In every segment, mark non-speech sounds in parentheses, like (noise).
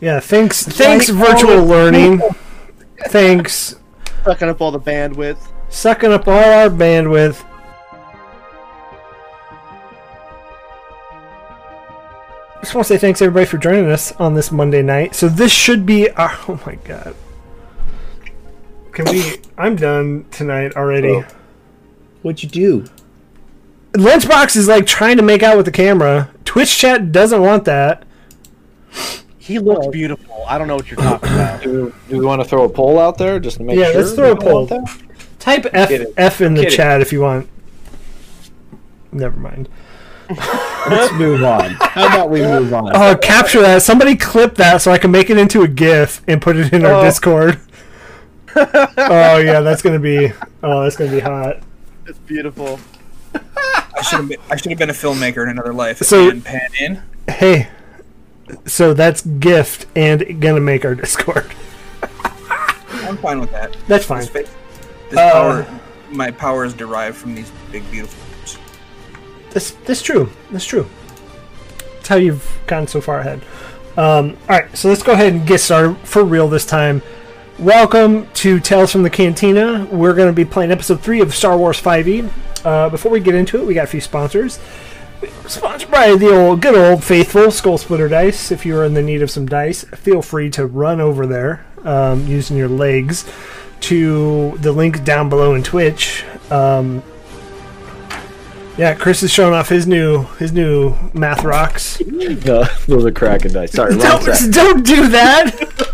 Yeah, thanks, thanks, virtual learning. Thanks, Sucking up all the bandwidth. sucking up all our bandwidth. Just want to say thanks everybody for joining us on this Monday night. So this should be our. Uh, (laughs) oh my god. Can we? I'm done tonight already. Oh. What'd you do? Lunchbox is like trying to make out with the camera. Twitch chat doesn't want that. He looks beautiful. I don't know what you're talking (coughs) about. Do, do we want to throw a poll out there just to make Yeah, sure? let's throw a we don't poll. that? Type F. F in the kidding. chat if you want. Never mind. (laughs) Let's move on. How about we move on? Oh, capture that. Somebody clip that so I can make it into a GIF and put it in our Oh. Discord. (laughs) oh yeah, that's gonna be. Oh, that's gonna be hot. It's beautiful. I should have been, I should have been a filmmaker in another life. So- and pan in. Hey, so that's gift and gonna make our (laughs) Discord. I'm fine with that. That's fine. This, this Uh, power, my power is derived from these big, beautiful. boobs. That's that's true. That's true. That's how you've gotten so far ahead. Um, all right, so let's go ahead and get started for real this time. Welcome to Tales from the Cantina. We're going to be playing episode three of Star Wars 5e. Uh, before we get into it, we got a few sponsors. Sponsored by the old, good old faithful Skull Splitter Dice. If you are in the need of some dice, feel free to run over there um, using your legs to the link down below in Twitch. Um, yeah, Chris is showing off his new his new math rocks. No, (laughs) those are cracking dice. Sorry, wrong Don't, set. (laughs) don't do that.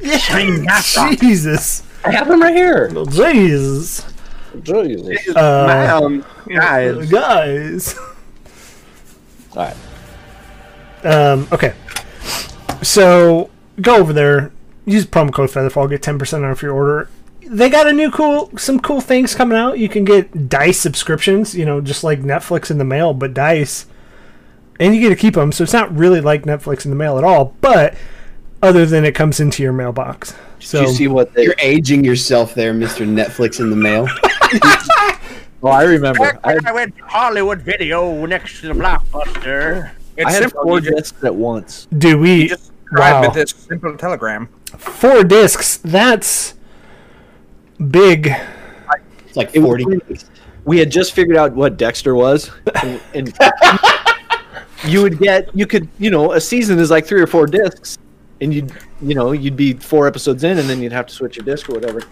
yeah, (laughs) Jesus, I have them right here. Jesus, Jesus. uh, Man, guys. guys. All right. Um, okay, so go over there. Use promo code Featherfall. Get ten percent off your order. They got a new cool, some cool things coming out. You can get Dice subscriptions. You know, just like Netflix in the mail, but Dice, and you get to keep them. So it's not really like Netflix in the mail at all. But other than it comes into your mailbox. So Did you see what they? You're aging yourself there, Mr. Netflix in the mail. (laughs) (laughs) Oh, I remember. I, I went to Hollywood Video next to the Blockbuster. It's I had simple. four discs at once. do we? just subscribe Wow. to this simple telegram. Four discs. That's big. It's like It was 40. weird. We had just figured out what Dexter was, and, and (laughs) you would get you could you know a season is like three or four discs, and you'd you know you'd be four episodes in, and then you'd have to switch your disc or whatever.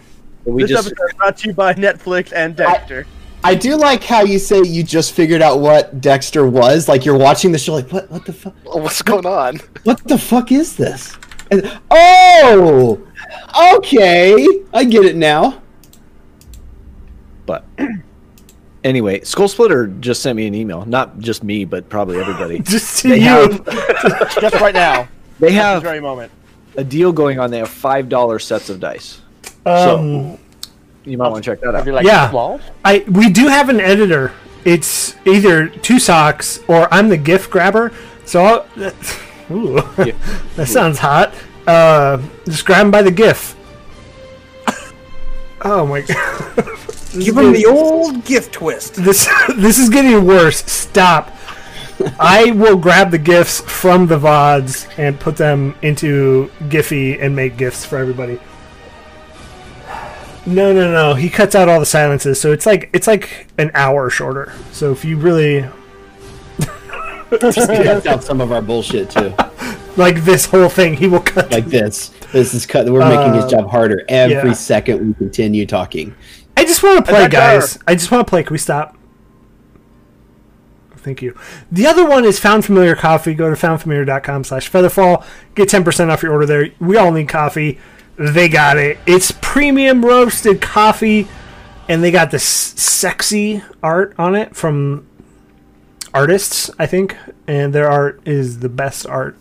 And we This just episode is brought to you by Netflix and Dexter. I do like how you say you just figured out what Dexter was. Like you're watching the show, like what? What the fuck? (laughs) What's going on? What the fuck is this? And, oh, okay, I get it now. but anyway, Skull Splitter just sent me an email. Not just me, but probably everybody. (laughs) Just to They you. have- (laughs) Just right now. They have very moment. a deal going on. They have five dollar sets of dice. Um, You might want to check that out. Like, Yeah. small? I we do have an editor. It's either two socks or I'm the gift grabber. So I'll, (laughs) ooh, (laughs) that sounds hot. Uh, just grab 'em by the gif. (laughs) Oh my god! Give is him the old gift twist. This this is getting worse. Stop. I will grab the gifts from the vods and put them into Giphy and make gifts for everybody. No, no, no. He cuts out all the silences, so it's like it's like an hour shorter. So if you really Just cut out some of our bullshit too, (laughs) like this whole thing, he will cut. like this. This is cut. We're making his Uh, job harder every yeah. second we continue talking. I just want to play, Attacker! guys. I just want to play. Can we stop? Thank you. The other one is Found Familiar Coffee. Go to foundfamiliar.com slash featherfall. Get 10% off your order there. We all need coffee. They got it. It's premium roasted coffee, and they got this sexy art on it from artists, I think. And their art is the best art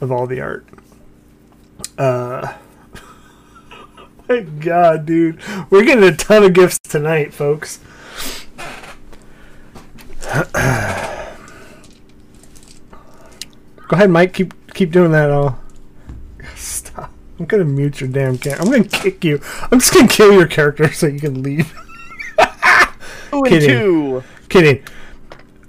of all the art. Uh, (laughs) my God, dude. We're getting a ton of gifts tonight, folks. (clears throat) Go ahead, Mike. Keep keep doing that. I'll. I'm gonna mute your damn camera. I'm gonna kick you. I'm just gonna kill your character so you can leave. (laughs) Two and Kidding. two. Kidding.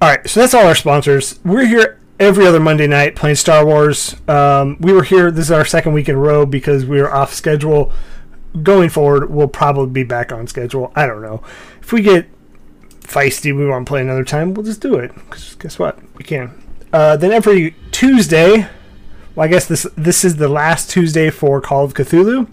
All right, so that's all our sponsors. We're here every other Monday night playing Star Wars. Um, we were here. This is our second week in a row because we were off schedule. Going forward, we'll probably be back on schedule. I don't know if we get feisty. We want to play another time. We'll just do it. 'Cause guess what? We can. Uh, then every Tuesday. Well, I guess this this is the last Tuesday for Call of Cthulhu.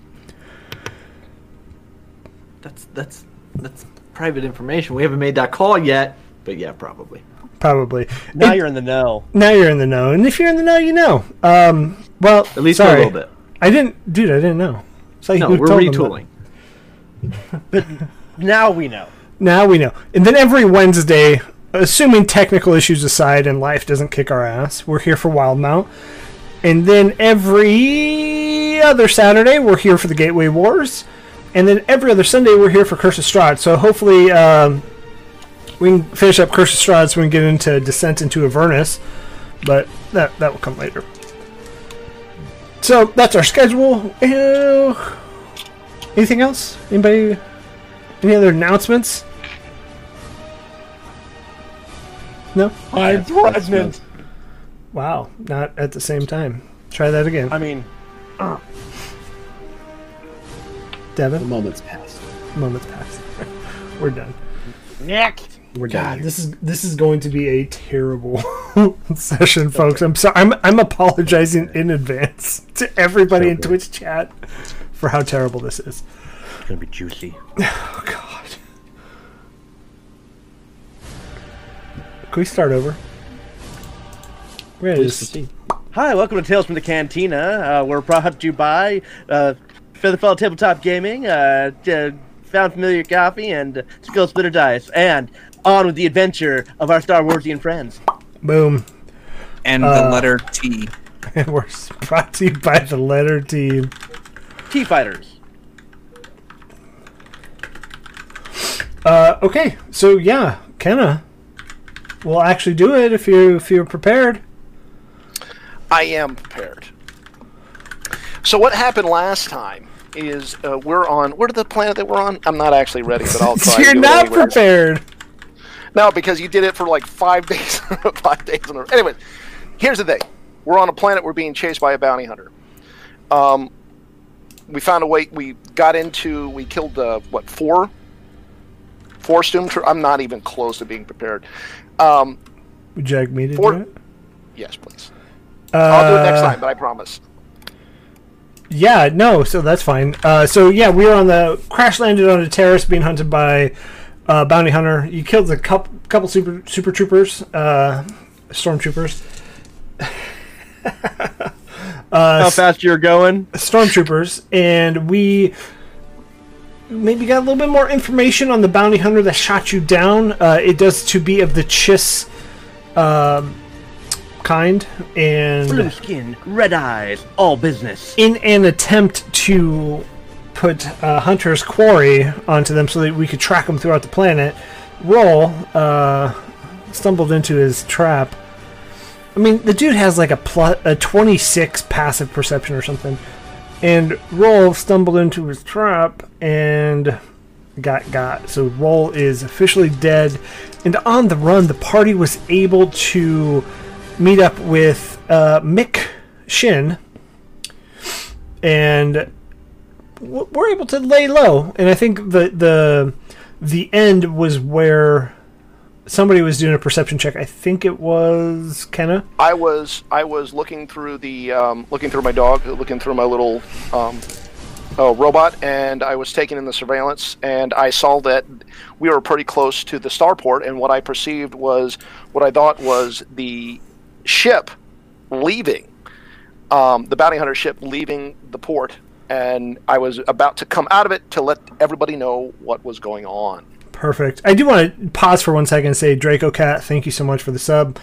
That's that's that's private information. We haven't made that call yet, but yeah, probably. Probably. Now It- you're in the know. now you're in the know, and if you're in the know, you know. Um, well, At least sorry. for a little bit. I didn't, dude. I didn't know. So No, you we're told (laughs) but Now we know. Now we know. And then every Wednesday, assuming technical issues aside and life doesn't kick our ass, we're here for Wildemount. And then every other Saturday, we're here for the Gateway Wars. And then every other Sunday, we're here for Curse of Strahd. So hopefully, um, we can finish up Curse of Strahd so we can get into Descent into Avernus. But that, that will come later. So that's our schedule. Uh, anything else? Anybody? Any other announcements? No? I'm pregnant. Wow, not at the same time. Try that again. I mean, The Devin, The moment's passed. moments past. (laughs) We're done. next. We're God, done. this is this is going to be a terrible (laughs) session, folks. I'm sorry. I'm I'm apologizing in advance to everybody in Twitch chat for how terrible this is. It's gonna be juicy. (sighs) Oh God. Can we start over? Where Please is proceed. Hi, welcome to Tales from the Cantina. Uh, we're brought to you by uh, Featherfall Tabletop Gaming, uh, uh, Found Familiar Coffee, and uh, Skull Splitter Dice. And on with the adventure of our Star Warsian friends. boom? And Uh, the letter T. (laughs) We're brought to you by the letter T. TIE Fighters. Uh, okay, so yeah, Kenna, we'll actually do it if you if you're prepared. I am prepared. So what happened last time is uh, we're on. Where the planet that we're on? I'm not actually ready, but I'll (laughs) try. you're not prepared. No, because you did it for like five (laughs) days. five days. In a row. Anyway, here's the thing: we're on a planet. We're being chased by a bounty hunter. Um, we found a way. We got into. We killed uh, what four? Four stormtroopers. I'm not even close to being prepared. Um, Would you like me to For- do it? yes, please. Uh, I'll do it next time, but I promise. Yeah, no, so that's fine. Uh, so yeah, we were on the crash landed on a terrace being hunted by uh, bounty hunter. You killed a couple couple super super troopers, uh, stormtroopers. (laughs) uh, How fast you're going? stormtroopers, and we maybe got a little bit more information on the bounty hunter that shot you down. Uh, it does to be of the Chiss um, kind, and Blue skin, red eyes, all business. in an attempt to put uh, Hunter's quarry onto them so that we could track them throughout the planet, Roll uh, stumbled into his trap. I mean, the dude has like a plus a 26 passive perception or something, and Roll stumbled into his trap and got got. So Roll is officially dead, and on the run, the party was able to meet up with uh, Mick Shin, and we're able to lay low. And I think the the the end was where somebody was doing a perception check. I think it was Kenna. I was I was looking through the um, looking through my dog, looking through my little um, oh, robot, and I was taking in the surveillance, and I saw that we were pretty close to the starport, and what I perceived was what I thought was the ship leaving, um, the bounty hunter ship leaving the port, and I was about to come out of it to let everybody know what was going on. Perfect. I do want to pause for one second and say, Draco Cat, thank you so much for the sub.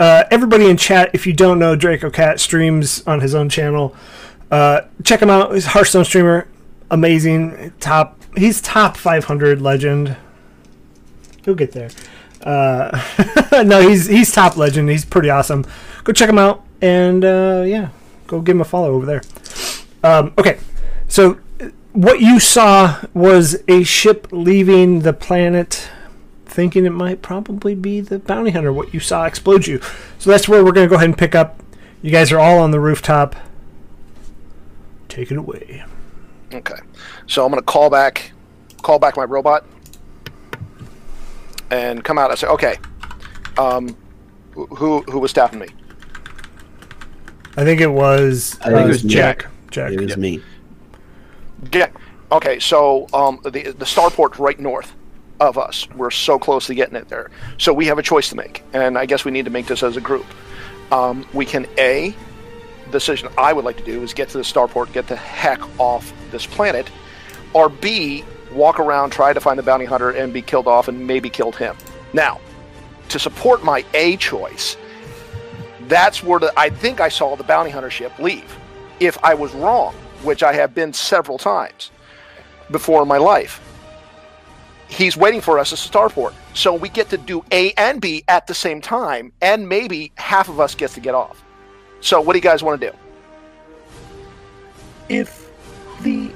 Uh, everybody in chat, if you don't know, Draco Cat streams on his own channel. Uh, check him out. He's a Hearthstone streamer. Amazing. Top. He's top 500 legend. He'll get there. Uh, (laughs) no, he's he's top legend. He's pretty awesome. Go check him out, and uh, yeah, go give him a follow over there. Um, okay, so what you saw was a ship leaving the planet thinking it might probably be the bounty hunter, what you saw explode you. So that's where we're to go ahead and pick up. You guys are all on the rooftop. Take it away. Okay. So I'm to call back, call back my robot, and come out. I say, okay. Um, who who was staffing me? I think it was, I think uh, it was me. Jack. Jack. It was me. Yeah. Okay. So um, the the starport's right north of us. We're so close to getting it there. So we have a choice to make, and I guess we need to make this as a group. Um, we can a decision I would like to do is get to the starport, get the heck off this planet, or B walk around, try to find the bounty hunter, and be killed off, and maybe killed him. Now, to support my A choice, that's where the, I think I saw the bounty hunter ship leave. If I was wrong, which I have been several times before in my life, he's waiting for us at the starport. So we get to do A and B at the same time, and maybe half of us gets to get off. So what do you guys want to do? If the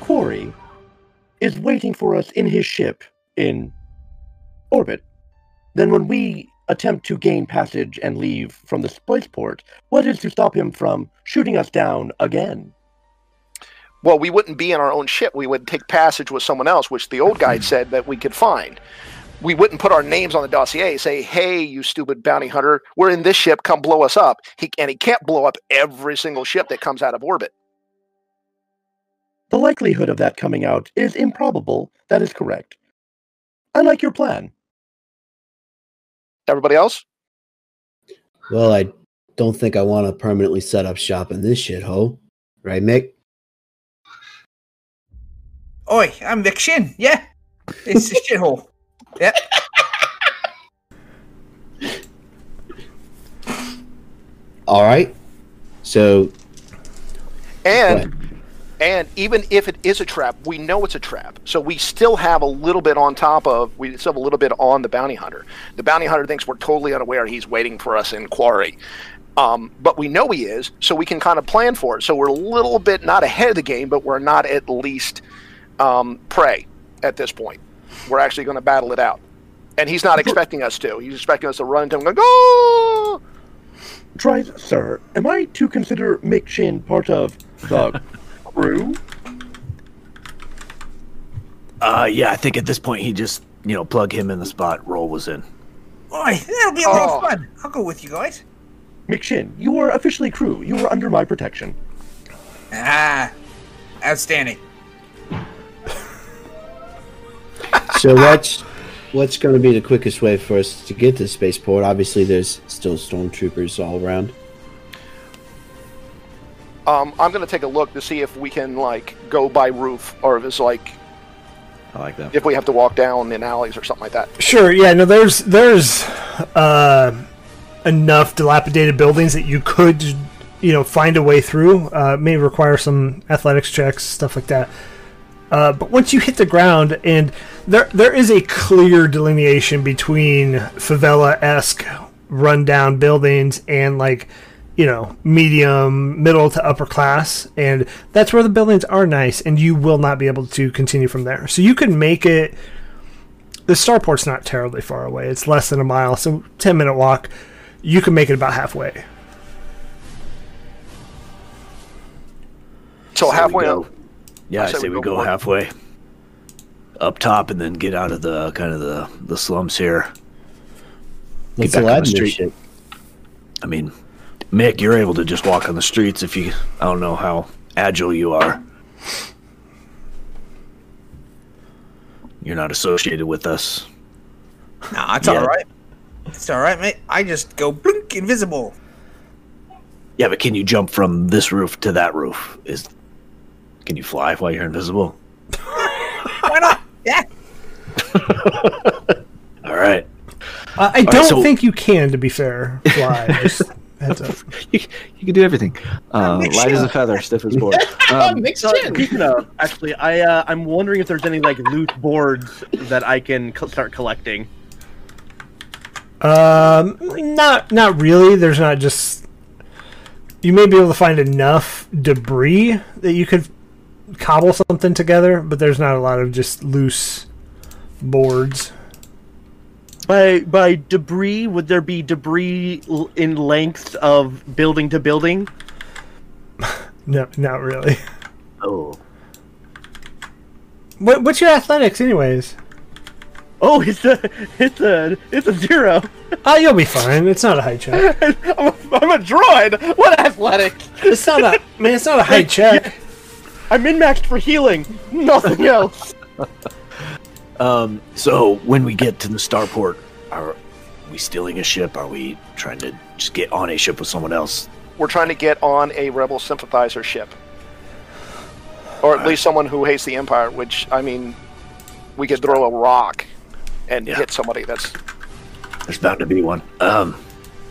quarry is waiting for us in his ship in orbit, then when we attempt to gain passage and leave from the spaceport, what is to stop him from shooting us down again? Well, we wouldn't be in our own ship. We would take passage with someone else, which the old guide said that we could find. We wouldn't put our names on the dossier, say, hey, you stupid bounty hunter, we're in this ship, come blow us up. He, and he can't blow up every single ship that comes out of orbit. The likelihood of that coming out is improbable. That is correct. I like your plan. Everybody else? Well, I don't think I want to permanently set up shop in this shithole. Right, Mick? Oi, I'm Vic Shin. Yeah, it's a shithole. Yep. All right. So, And and even if it is a trap, we know it's a trap. So we still have a little bit on top of we still have a little bit on the bounty hunter. The bounty hunter thinks we're totally unaware he's waiting for us in quarry. Um, but we know he is, so we can kind of plan for it. So we're a little bit not ahead of the game, but we're not at least um, prey at this point. We're actually going to battle it out. And he's not expecting us to. He's expecting us to run into him and go! Try, sir, am I to consider Mick Shin part of the crew? Uh, yeah, I think at this point he just, you know, plug him in the spot Roll was in. Oi, that'll be a lot Oh. of fun. I'll go with you guys. Mick Shin, you are officially crew. You are under my protection. Ah, outstanding. so what's what's going to be the quickest way for us to get to the spaceport? Obviously, there's still stormtroopers all around. Um, I'm going to take a look to see if we can like go by roof, or if it's like I like that. if we have to walk down in alleys or something like that. Sure. Yeah. No. There's there's uh, enough dilapidated buildings that you could you know find a way through. Uh, may require some athletics checks, stuff like that. Uh, but once you hit the ground, and there there is a clear delineation between favela esque rundown buildings and like you know medium middle to upper class and that's where the buildings are nice and you will not be able to continue from there. So you can make it the starport's not terribly far away. It's less than a mile so 10 minute walk you can make it about halfway. So Say we halfway up. Yeah, I I say say we we go go halfway. Up top and then get out of the kind of the the slums here. Let's back on the street. I mean, Mick, you're able to just walk on the streets if you. I don't know how agile you are. You're not associated with us. Nah, it's Yeah. all right. It's all right, mate. I just go blink invisible. Yeah, but can you jump from this roof to that roof? Is can you fly while you're invisible? (laughs) Why not? Yeah. (laughs) All right. uh, i right, don't so- think you can to be fair fly (laughs) just heads up (laughs) You, you can do everything. (laughs) Uh, light as a feather, stiff as board. (laughs) Um, So, speaking of, actually, I uh, I'm wondering if there's any like loose boards that I can co- start collecting. Um, not not really. There's not just. You may be able to find enough debris that you could cobble something together, but there's not a lot of just loose boards. By by debris, would there be debris in length of building to building? (laughs) No, not really. Oh. What, what's your athletics, anyways? Oh, it's a it's a it's a zero. (laughs) Oh, you'll be fine. It's not a high check. (laughs) I'm a, I'm a droid. What athletic? It's not a man. It's not a high check. I'm min maxed for healing. Nothing else. Um, so when we get to the starport, are we stealing a ship? Are we trying to just get on a ship with someone else? We're trying to get on a rebel sympathizer ship, or at least someone who hates the Empire. Which I mean, we could throw a rock and Yeah. hit somebody. That's There's bound to be one. Um,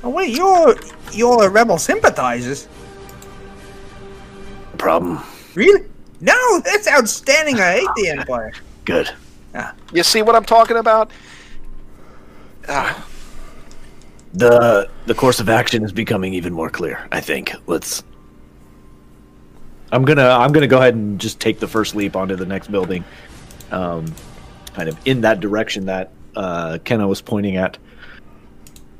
Oh wait, you're you're a rebel sympathizers. problem. Really? No, that's outstanding. I hate the Empire. Good. You see what I'm talking about. Ah, The the course of action is becoming even more clear. I think. Let's. I'm gonna I'm gonna go ahead and just take the first leap onto the next building, um, kind of in that direction that uh, Kenna was pointing at.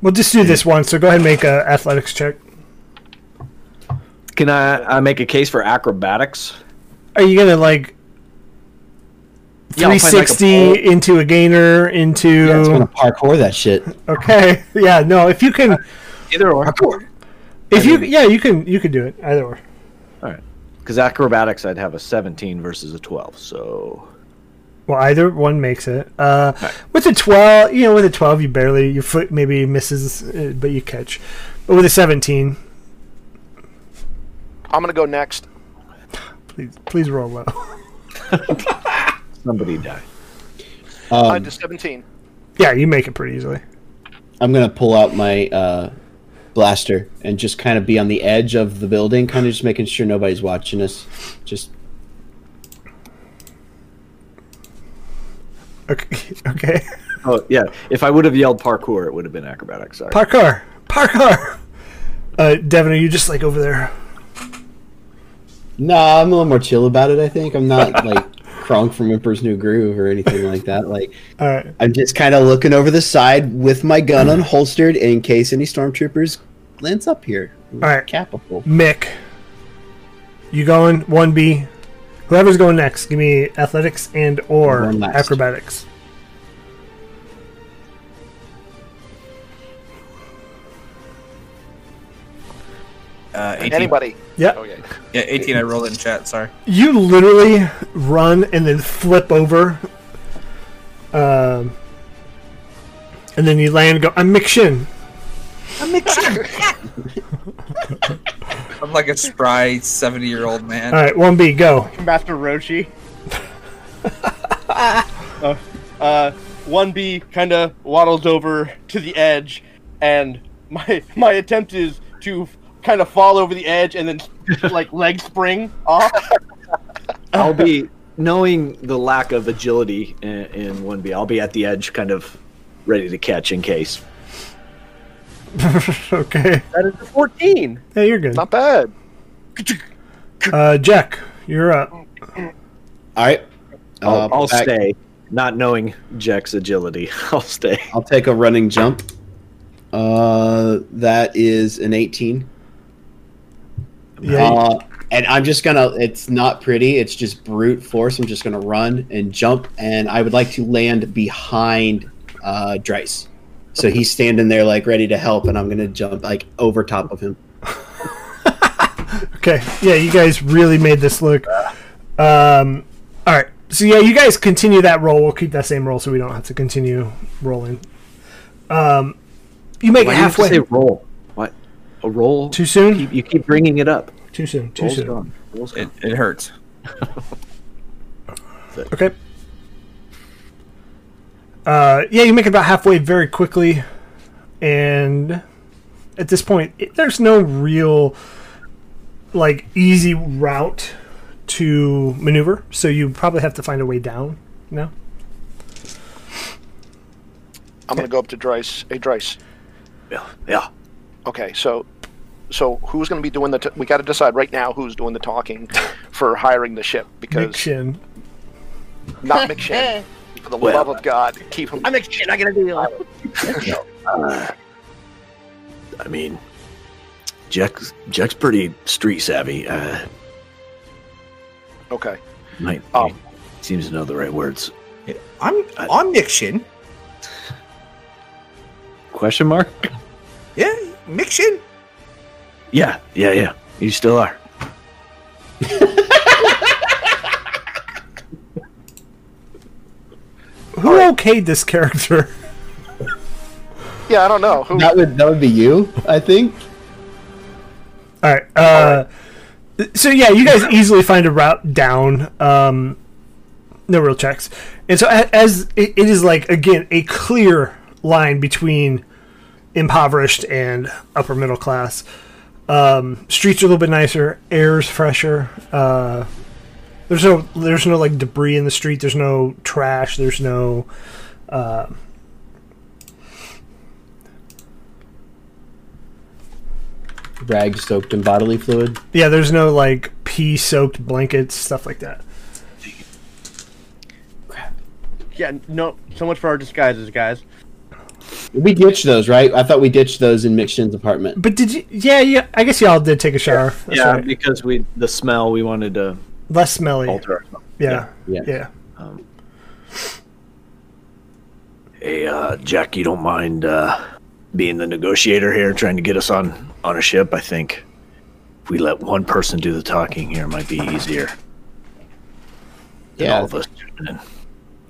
We'll just do this once. So go ahead and make a athletics check. Can I, I make a case for acrobatics? Are you gonna like Yeah, like, a 360 into a gainer into? Yeah, it's gonna parkour that shit. okay, (laughs) yeah, no. If you can, Either or. parkour. if you, yeah, you can, you can do it either or. All right because acrobatics, I'd have a 17 versus a 12. So Well, either one makes it. Uh, With a 12, you know, with a 12, you barely, your foot maybe misses, uh, but you catch. But with a 17, I'm gonna go next. please, please roll low. (laughs) (laughs) somebody died. I Um, did 17. yeah, you make it pretty easily. I'm gonna pull out my uh, blaster and just kind of be on the edge of the building, kind of just making sure nobody's watching us. Just Okay. (laughs) okay. Oh yeah, if I would have yelled parkour, it would have been acrobatics. Sorry. Parkour! Parkour! Uh, Devin, are you just like over there? no, I'm a little more chill about it. I think I'm not (laughs) like Kronk from Emperor's New Groove or anything like that. Like (laughs) Alright. I'm just kind of looking over the side with my gun unholstered in case any stormtroopers lands up here. Alright. Capital. Mick. You going 1B. Whoever's going next, give me athletics and or acrobatics. Uh, Anybody? Yep. Okay. Yeah, 18. I rolled it in chat. Sorry. You literally run and then flip over. Um, and then you land and go, I'm Mick Shin. (laughs) I'm like a spry 70 year old man. Alright, 1B, go. Master Roshi. (laughs) uh, uh, one B kind of waddles over to the edge, and my my attempt is to kind of fall over the edge and then (laughs) like leg spring off. (laughs) I'll be knowing the lack of agility in, in 1B. I'll be at the edge, kind of ready to catch in case. (laughs) okay. That is a fourteen. Yeah, you're good. Not bad. Uh, Jack, you're up. All right. I'll, Uh, I'll stay, not knowing Jack's agility. I'll stay. I'll take a running jump. Uh, that is an 18. Yeah, Uh, and I'm just gonna. It's not pretty. It's just brute force. I'm just gonna run and jump, and I would like to land behind uh, Dryce. So he's standing there like ready to help, and I'm gonna jump like over top of him. (laughs) Okay. Yeah, you guys really made this look. Um, all right. So yeah, you guys continue that roll. We'll keep that same roll, so we don't have to continue rolling. Um, you make Why it do you have to halfway. say roll? What? A roll? Too soon. You, you keep bringing it up. Too soon. Too Roll's soon. gone. Roll's It, gone. it hurts. (laughs) Okay. Uh, yeah, you make it about halfway very quickly, and at this point, it, there's no real like easy route to maneuver. So you probably have to find a way down. No. I'm gonna go up to Dryce. Hey, Dryce. Yeah, yeah. Okay, so so who's gonna be doing the? T- we got to decide right now who's doing the talking for hiring the ship because Shin. not McShin. (laughs) For the Well- love of God, keep him. I make shit. I get a deal. Uh, (laughs) I mean, Jack's Jack's pretty street savvy. Uh, Okay. might Um, he seems to know the right words. I'm I- I'm Mick Shin. Question mark? Yeah, Mick Shin. Yeah, yeah, yeah. You still are. (laughs) Who okayed this character? Yeah, I don't know. Who, That would that would be you, I think. All right. Uh, So yeah, you guys easily find a route down. Um, no real checks, and so a- as it, it is like again a clear line between impoverished and upper middle class. Um, streets are a little bit nicer, air's fresher. Uh, there's no there's no like debris in the street. There's no trash. There's no. Uh, Rags soaked in bodily fluid. yeah, there's no like pee soaked blankets, stuff like that. Crap. Yeah, no. So much for our disguises, guys. We ditched those, right? I thought we ditched those in Mick Shin's apartment. But did you? Yeah, yeah. I guess y'all did take a shower. That's yeah, right. because we the smell we wanted to less smelly. alter our smell. Yeah, Yeah. yeah. Um, Hey, uh, Jack, you don't mind uh, being the negotiator here, trying to get us on on a ship? I think if we let one person do the talking here, it might be easier. than Yeah. all of us.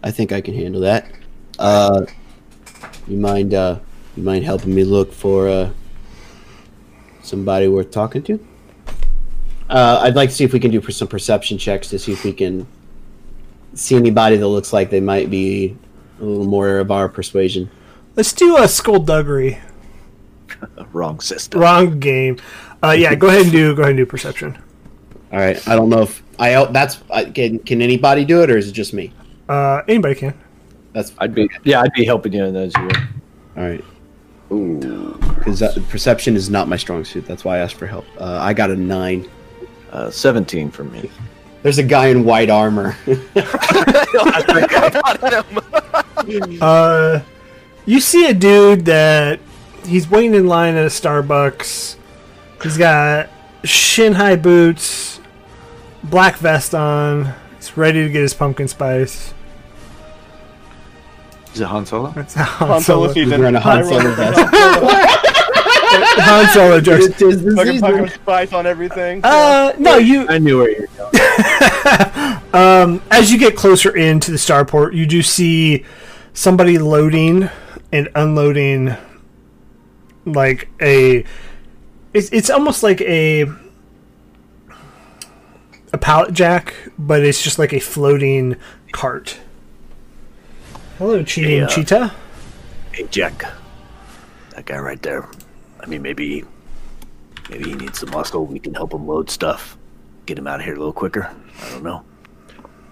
I think I can handle that. Uh, you mind? Uh, you mind helping me look for uh, somebody worth talking to? Uh, I'd like to see if we can do per- some perception checks to see if we can see anybody that looks like they might be a little more of our persuasion. Let's do a skullduggery. (laughs) Wrong system. Wrong game. Uh, yeah, go ahead and do go ahead and do perception. All right. I don't know if I. That's I, can. Can anybody do it, or is it just me? Uh, anybody can. That's I'd be yeah, I'd be helping you in those. You would. all right. Because perception is not my strong suit. That's why I asked for help. Uh, I got a nine. Uh, Seventeen for me. There's a guy in white armor. (laughs) (laughs) Uh, you see a dude that he's waiting in line at a Starbucks. He's got shin high boots, black vest on. He's ready to get his pumpkin spice. Is it Han Solo? That's Han Han Solo. Solo season. He's wearing a Han Solo vest. (laughs) Han Solo jokes. It is the Fucking season. spice on everything. Uh, no, you. I knew where you were going. (laughs) Um, as you get closer into the starport, you do see somebody loading and unloading, like a. It's it's almost like a. A pallet jack, but it's just like a floating cart. Hello, cheating Yeah. cheetah. Hey, Jack, that guy right there. I mean, maybe, maybe he needs some muscle. We can help him load stuff, get him out of here a little quicker. I don't know.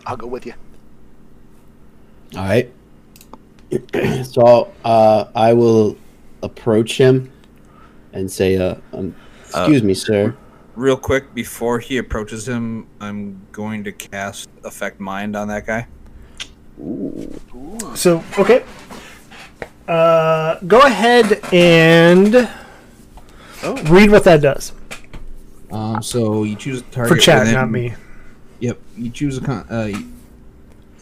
I'll go with you. All right. (clears throat) so uh, I will approach him and say, uh, um, "Excuse me, sir." Real quick, before he approaches him, I'm going to cast Affect Mind on that guy. So okay. Uh, go ahead and read what that does Um, so you choose a target for chat, within- not me. Yep, you choose a con. Uh,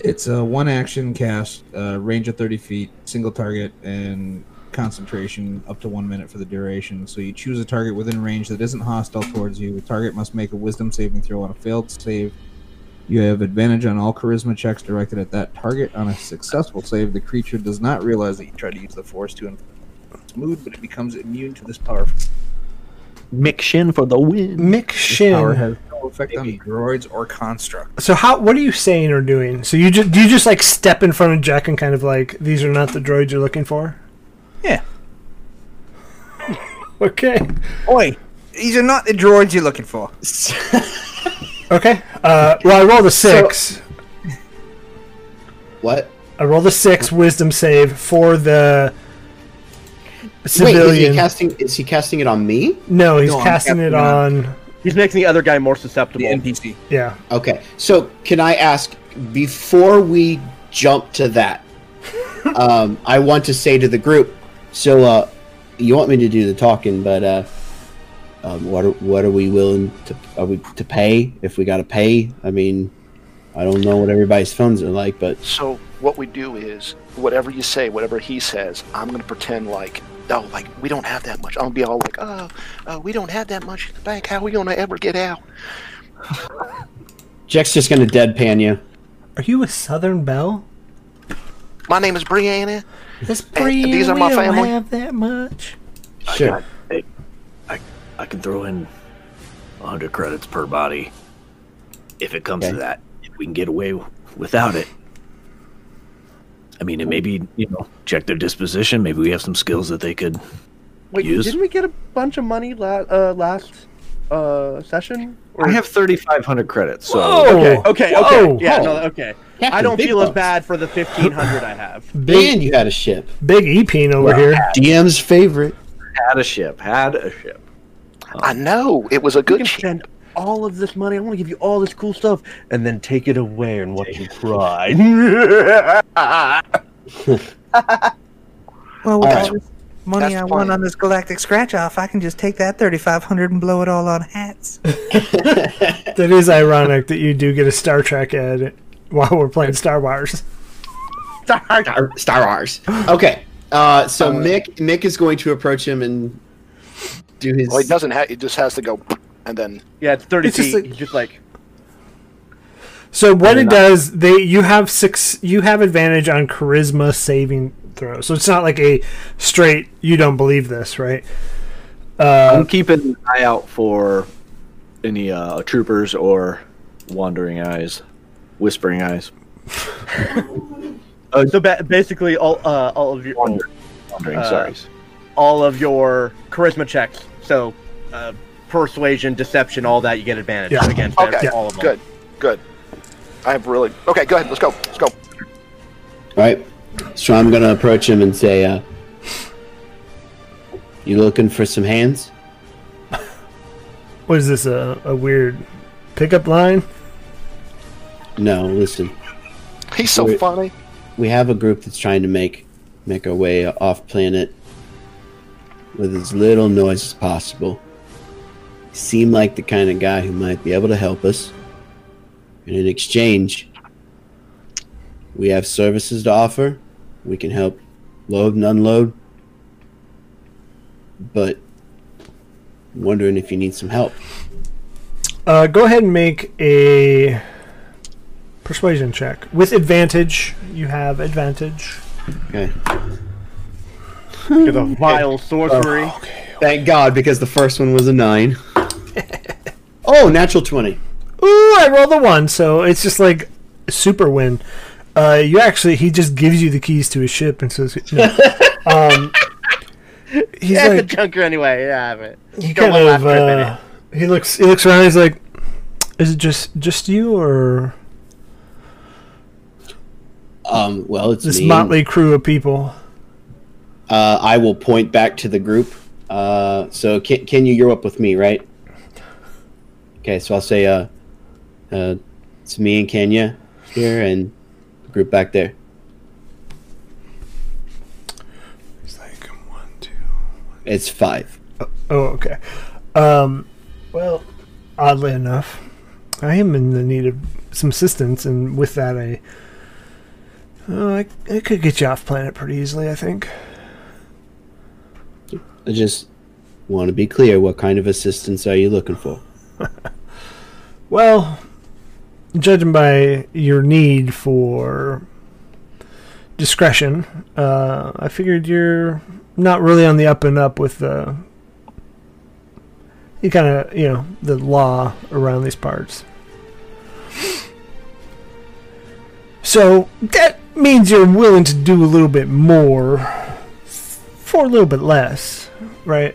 it's a one action cast, uh, range of thirty feet, single target, and concentration up to one minute for the duration. So you choose a target within range that isn't hostile towards you. The target must make a Wisdom saving throw on a failed save. You have advantage on all charisma checks directed at that target. On a successful save, the creature does not realize that you tried to use the force to inflict its mood, but it becomes immune to this power. Mick Shin for the win. Mick Shin. This power Shin. has no effect on droids or constructs. So how? What are you saying or doing? So you just do you just like step in front of Jack and kind of like these are not the droids you're looking for? Yeah. (laughs) Okay. Oi, these are not the droids you're looking for. (laughs) Okay. Uh, well, I rolled a six. What? I rolled a six wisdom save for the Wait, is civilian. he casting? Is he casting it on me? no, he's No, casting it casting on. He's making the other guy more The susceptible. NPC. Yeah. Okay. So can I ask before we jump to that. (laughs) um, I want to say to the group, so uh, you want me to do the talking, but uh, um, what are, what are we willing to are we to pay if we got to pay? I mean, I don't know what everybody's phones are like, but So what we do is, whatever you say, whatever he says, I'm gonna pretend like, oh, like we don't have that much. I'm gonna be all like, oh, uh, we don't have that much in the bank. How are we gonna ever get out? (laughs) Jack's just gonna deadpan you. Are you a Southern Belle? My name is Brianna. This and these are my we don't have that much. Sure. Hey, I, I can throw in 100 credits per body. If it comes Okay. to that, if we can get away without it. I mean, and maybe, you know, check their disposition. Maybe we have some skills that they could. Wait, Use? didn't we get a bunch of money la- uh, last uh, session? I have 3,500 credits. So Whoa! Okay, okay, Whoa! okay. Yeah, no, okay. Captain I don't Big feel as bad for the 1500 I have. (laughs) Big, And you had a ship. big E-Peen over here. DM's favorite. had a ship. Had a ship. I know it was a You good can ship. spend all of this money. I want to give you all this cool stuff, and then take it away and watch you cry. (laughs) Well, with Alright. all this money That's I won on this galactic scratch off, I can just take that 3500 and blow it all on hats. (laughs) That is ironic that you do get a Star Trek ad while we're playing Star Wars. Star, Star Wars. Okay. Uh, so Mick Mick is going to approach him and do his. Well, he doesn't have. He just has to go, and then yeah, it's 30 It's just feet. like- He's just like, So what it does, they you have six, you have advantage on charisma saving throw. So it's not like a straight you don't believe this, right? Uh, I'm keeping an eye out for any uh, troopers or wandering eyes, whispering eyes. (laughs) so ba- basically all uh, all of your Wander- Wandering, Uh, sorry. All of your charisma checks. So uh, persuasion, deception, all that you get advantage Yeah. against okay, all of them. good, good. I have really okay. Go ahead. Let's go. Let's go. All right. So I'm going to approach him and say, uh, "You looking for some hands?" what is this a, a weird pickup line? No. Listen. He's so Wait. funny. We have a group that's trying to make make our way off planet with as little noise as possible. Seem like the kind of guy who might be able to help us. And in exchange, we have services to offer. We can help load and unload. But I'm wondering if you need some help. Uh, go ahead and make a persuasion check with advantage. You have advantage. Okay. Because of (laughs) vile sorcery. Thank God, because the first one was a nine. (laughs) oh, natural twenty. Ooh, I rolled a one, so it's just like super win. Uh, you actually, he just gives you the keys to his ship and says, no. (laughs) um, he's yeah, like, it's a junker anyway. Yeah, I have it. he kind of, uh, he looks, he looks around. He's like, is it just, just you or Um, well, it's this me. motley crew of people? Uh, I will point back to the group. Uh, so can, can you? You're up with me, right? Okay, so I'll say, uh, uh, it's me and Kenna here, and the group back there. He's like, one, two. It's five. Oh, okay. Um, well, oddly enough, I am in the need of some assistance, and with that, I, uh, I, I could get you off planet pretty easily. I think. I just want to be clear. What kind of assistance are you looking for? (laughs) Well, judging by your need for discretion, uh, I figured you're not really on the up and up with the. You kind of, you know, the law around these parts. So that means you're willing to do a little bit more for a little bit less, right?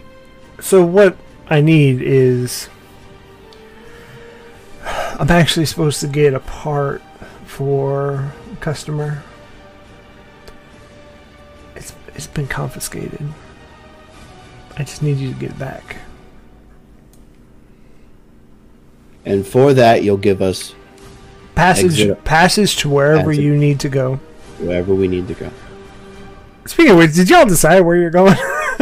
So what I need is I'm actually supposed to get a part for a customer. It's it's been confiscated. I just need you to get it back. And for that, you'll give us Passage Exit. passage to wherever Passage. you need to go. Wherever we need to go. Speaking of which, did y'all decide where you're going? (laughs)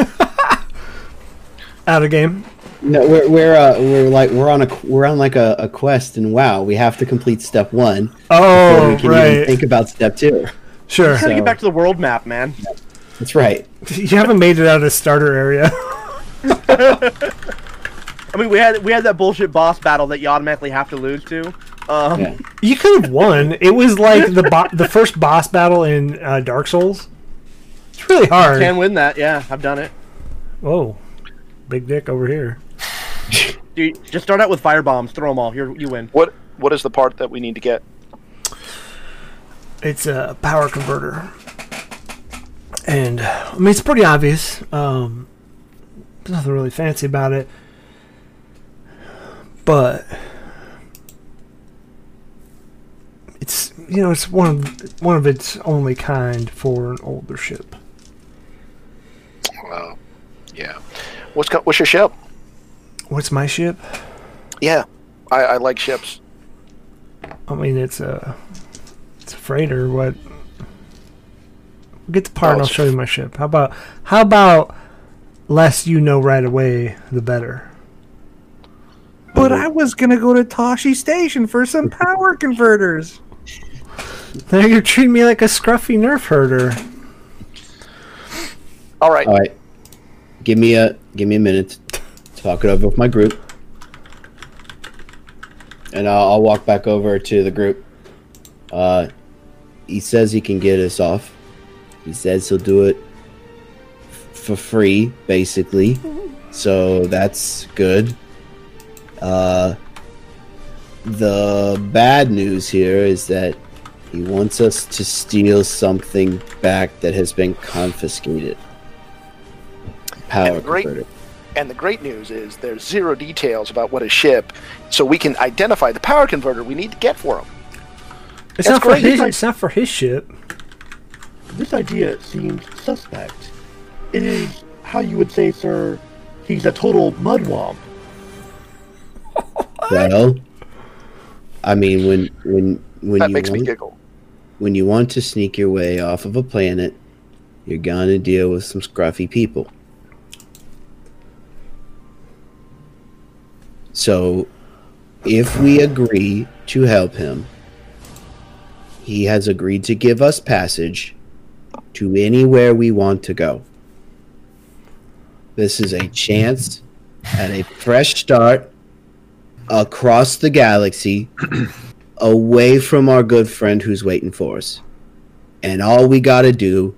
Out of game. No, we're we're uh, we're like we're on a we're on like a, a quest, and wow, we have to complete step one before Oh, we can even think about step two. Sure. Gotta So- get back to the world map, man. That's right. (laughs) You haven't made it out of the starter area. (laughs) I mean, we had we had that bullshit boss battle that you automatically have to lose to. Um, Yeah. You could have won. It was like the bo- the first boss battle in uh, Dark Souls. It's really hard. Can win that, yeah. I've done it. Whoa, big dick over here. (laughs) Dude, just start out with fire bombs. Throw them all. Here, you win. What What is the part that we need to get? It's a power converter, and I mean it's pretty obvious. Um, there's nothing really fancy about it, but it's you know it's one of one of its only kind for an older ship. Uh, yeah. What's co- What's your ship? What's my ship? Yeah, I, I like ships. I mean, it's a it's a freighter. What? Get the part, Oh, and I'll show you my ship. How about how about less you know right away, the better. But I was gonna go to Tosche Station for some (laughs) power converters. Now you're treating me like a scruffy nerf herder. All right. All right. Give me a give me a minute to talk it over with my group, and I'll, I'll walk back over to the group. Uh, he says he can get us off. He says he'll do it f- for free, basically. So that's good. Uh, the bad news here is that he wants us to steal something back that has been confiscated. Power And the great- converter. And the great news is there's zero details about what a ship, so we can identify the power converter we need to get for him. It's That's not for great. his. It's not for his ship. This idea seems suspect. It is how you would say, sir, he's a total mudwomp. (laughs) Well, I mean, when when when That you makes me giggle. when you want to sneak your way off of a planet, you're gonna deal with some scruffy people. So, if we agree to help him, he has agreed to give us passage to anywhere we want to go. This is a chance at a fresh start across the galaxy (clears throat) away from our good friend who's waiting for us. And all we got to do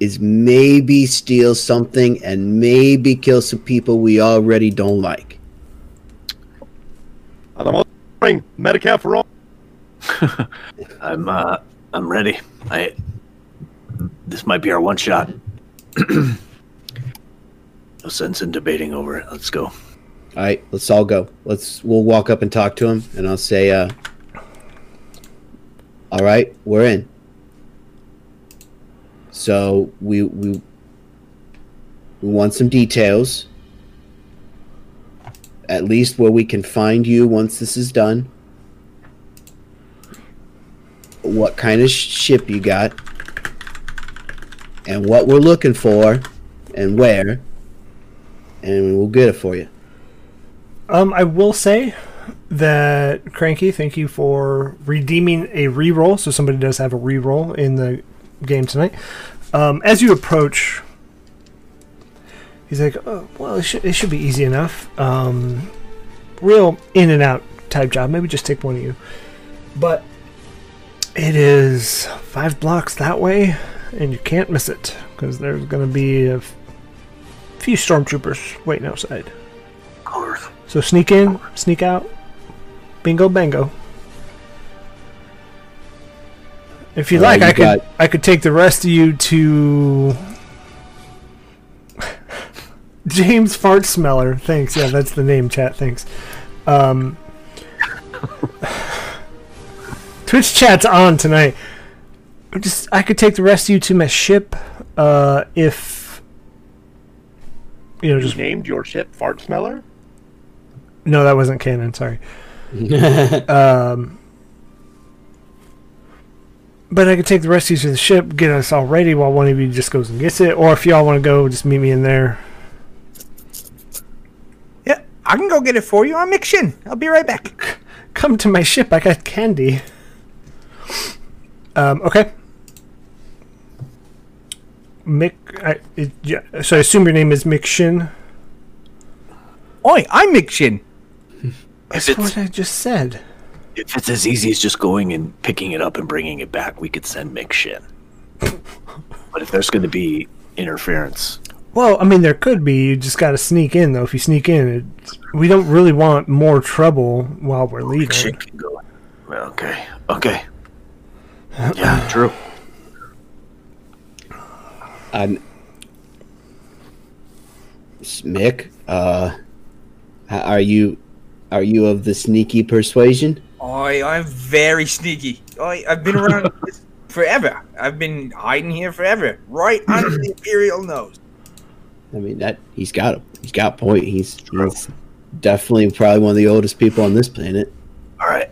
is maybe steal something and maybe kill some people we already don't like. I'm offering Medicare for all. (laughs) I'm uh I'm ready. I this might be our one shot. (clears throat) no sense in debating over it. Let's go. All right, let's all go. Let's we'll walk up and talk to him and I'll say uh All right, we're in. So, we we we want some details. At least where we can find you once this is done. What kind of ship you got? And what we're looking for and where. And we'll get it for you. Um, I will say that Cranky, thank you for redeeming a reroll. So somebody does have a reroll in the game tonight. Um, as you approach, he's like, oh, "Well, it should, it should be easy enough. Um, real in and out type job. Maybe just take one of you, but it is five blocks that way, and you can't miss it because there's going to be a few stormtroopers waiting outside." So sneak in, sneak out, bingo bango. If you Uh, like, you I could got- I could take the rest of you to (laughs) James Fart Smeller. Thanks. Yeah, that's the name. Chat. Thanks. Um, (sighs) Twitch chat's on tonight. Just I could take the rest of you to my ship. Uh, if you know, You just named your ship Fart Smeller? no, that wasn't canon. Sorry. (laughs) um, but I could take the rest of you to the ship, get us all ready while one of you just goes and gets it. Or if y'all want to go, just meet me in there. Yeah, I can go get it for you. I'm Mick Shin. I'll be right back. Come to my ship. I got candy. Um, okay. Mick, I, it, yeah, so I assume your name is Mick Oi, I'm Mick Shin. (laughs) That's it's- what I just said. If it's as easy as just going and picking it up and bringing it back, we could send Mick (laughs) but if there's going to be interference, Well, I mean, there could be. You just got to sneak in, though. If you sneak in, it, we don't really want more trouble while we're leaving. shit can go. Well, okay, okay. Yeah, (clears throat) true. I'm Mick. Uh, are you are you of the sneaky persuasion? Oi, I'm very sneaky. Oi, I've been around (laughs) this forever. I've been hiding here forever, right under the Imperial nose. I mean that he's got a he's got a point. He's he's definitely probably one of the oldest people on this planet. All right.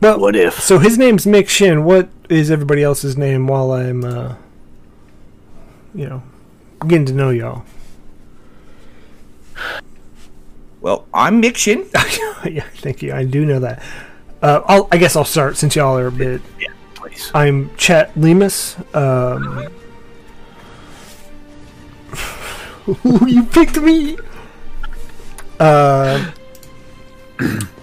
But What if? So his name's Mick Shin. What is everybody else's name while I'm, uh, you know, getting to know y'all? Well, I'm Mick Shin. (laughs) yeah, thank you. I do know that. Uh, I'll, I guess I'll start since y'all are a bit. Yeah, please. I'm Chet Lemus. Um, (laughs) you picked me. Uh,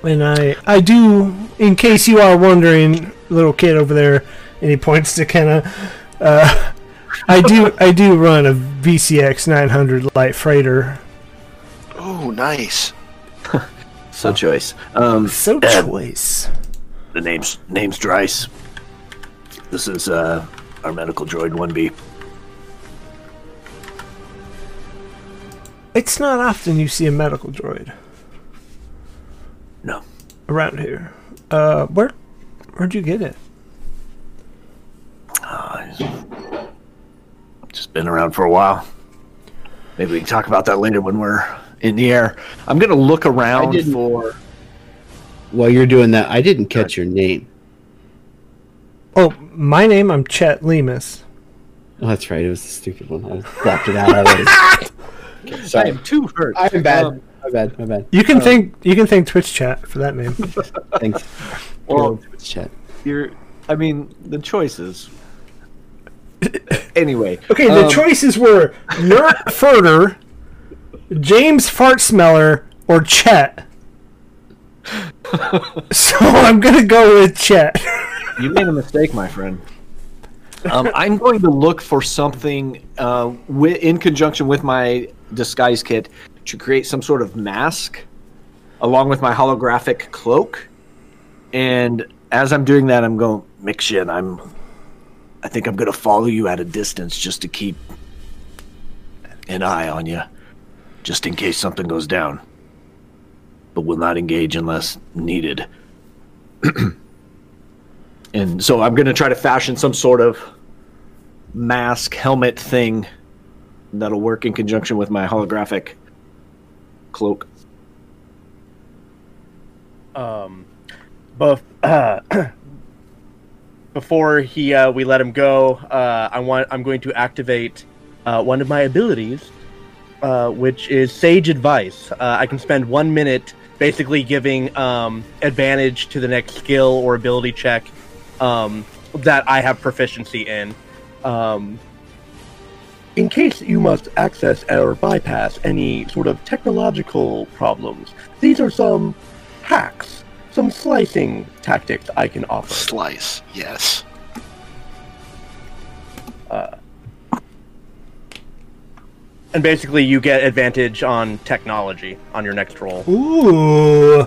and I, I do. In case you are wondering, little kid over there, and he points to Kenna. Uh, I do, I do run a VCX 900 light freighter. Oh, nice. (laughs) so oh. choice. Um, so uh, choice. The name's name's Dryce. This is uh, our medical droid 1B. It's not often you see a medical droid No, around here. Uh, where, where'd you get it? uh, just been around for a while. Maybe we can talk about that later when we're in the air. I'm gonna look around for. While you're doing that, I didn't catch your name. Oh, my name. I'm Chet Lemus. Oh, that's right. It was the stupid one. I blocked it out (laughs) already. Okay, I am too hurt. I'm bad. Um, my bad. My bad. You can thank you can thank Twitch chat for that name. (laughs) Thanks. (laughs) Well, Let's chat. you're. I mean, the choices. (laughs) anyway. Okay, the um, choices were Nert Furter, James Fart Smeller, or Chet. so I'm gonna go with Chet. You made a mistake, my friend. Um, I'm going to look for something uh, wi- in conjunction with my disguise kit to create some sort of mask along with my holographic cloak. And as I'm doing that, I'm going, Mick Shin, I'm. I think I'm gonna follow you at a distance just to keep an eye on you, just in case something goes down. But will not engage unless needed. (clears throat) and so I'm going to try to fashion some sort of mask helmet thing that'll work in conjunction with my holographic cloak. um, both (clears throat) uh, before he uh, we let him go, uh, I want I'm going to activate uh, one of my abilities, uh, which is Sage Advice. Uh, I can spend one minute basically giving um, advantage to the next skill or ability check um, that I have proficiency in. Um, In case you must access or bypass any sort of technological problems, these are some hacks, some slicing tactics I can offer. Slice, yes. Uh, and basically, you get advantage on technology on your next roll. Ooh.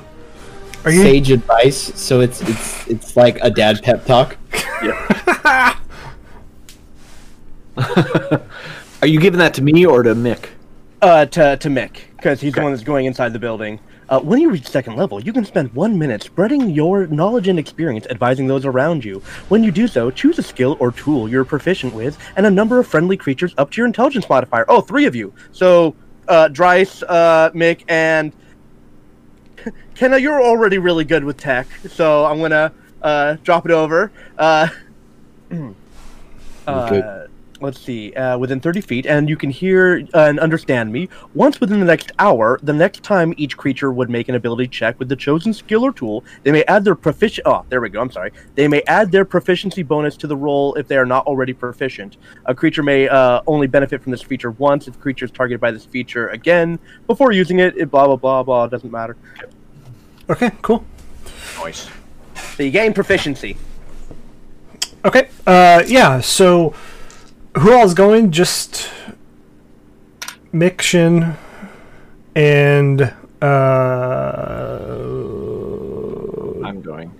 Are you Sage advice. So it's it's it's like a dad pep talk. (laughs) (laughs) Are you giving that to me or to Mick? Uh, to, to Mick, because he's the one that's going inside the building. Uh, when you reach second level, you can spend one minute spreading your knowledge and experience advising those around you. When you do so, choose a skill or tool you're proficient with, and a number of friendly creatures up to your intelligence modifier. Oh, three of you. So, uh, Dryce, uh, Mick, and (laughs) Kenna, you're already really good with tech, so I'm gonna uh, drop it over. Uh, (clears throat) Uh, let's see, uh, within 30 feet, and you can hear uh, and understand me. Once within the next hour, the next time each creature would make an ability check with the chosen skill or tool, they may add their proficiency. Oh, there we go. I'm sorry. They may add their proficiency bonus to the roll if they are not already proficient. A creature may uh, only benefit from this feature once if creature is targeted by this feature again before using it. It blah blah blah blah. It doesn't matter. Okay, cool. Nice. So you gain proficiency. Okay. Uh, yeah. So, who all is going? Just Mick Shin and uh, I'm going.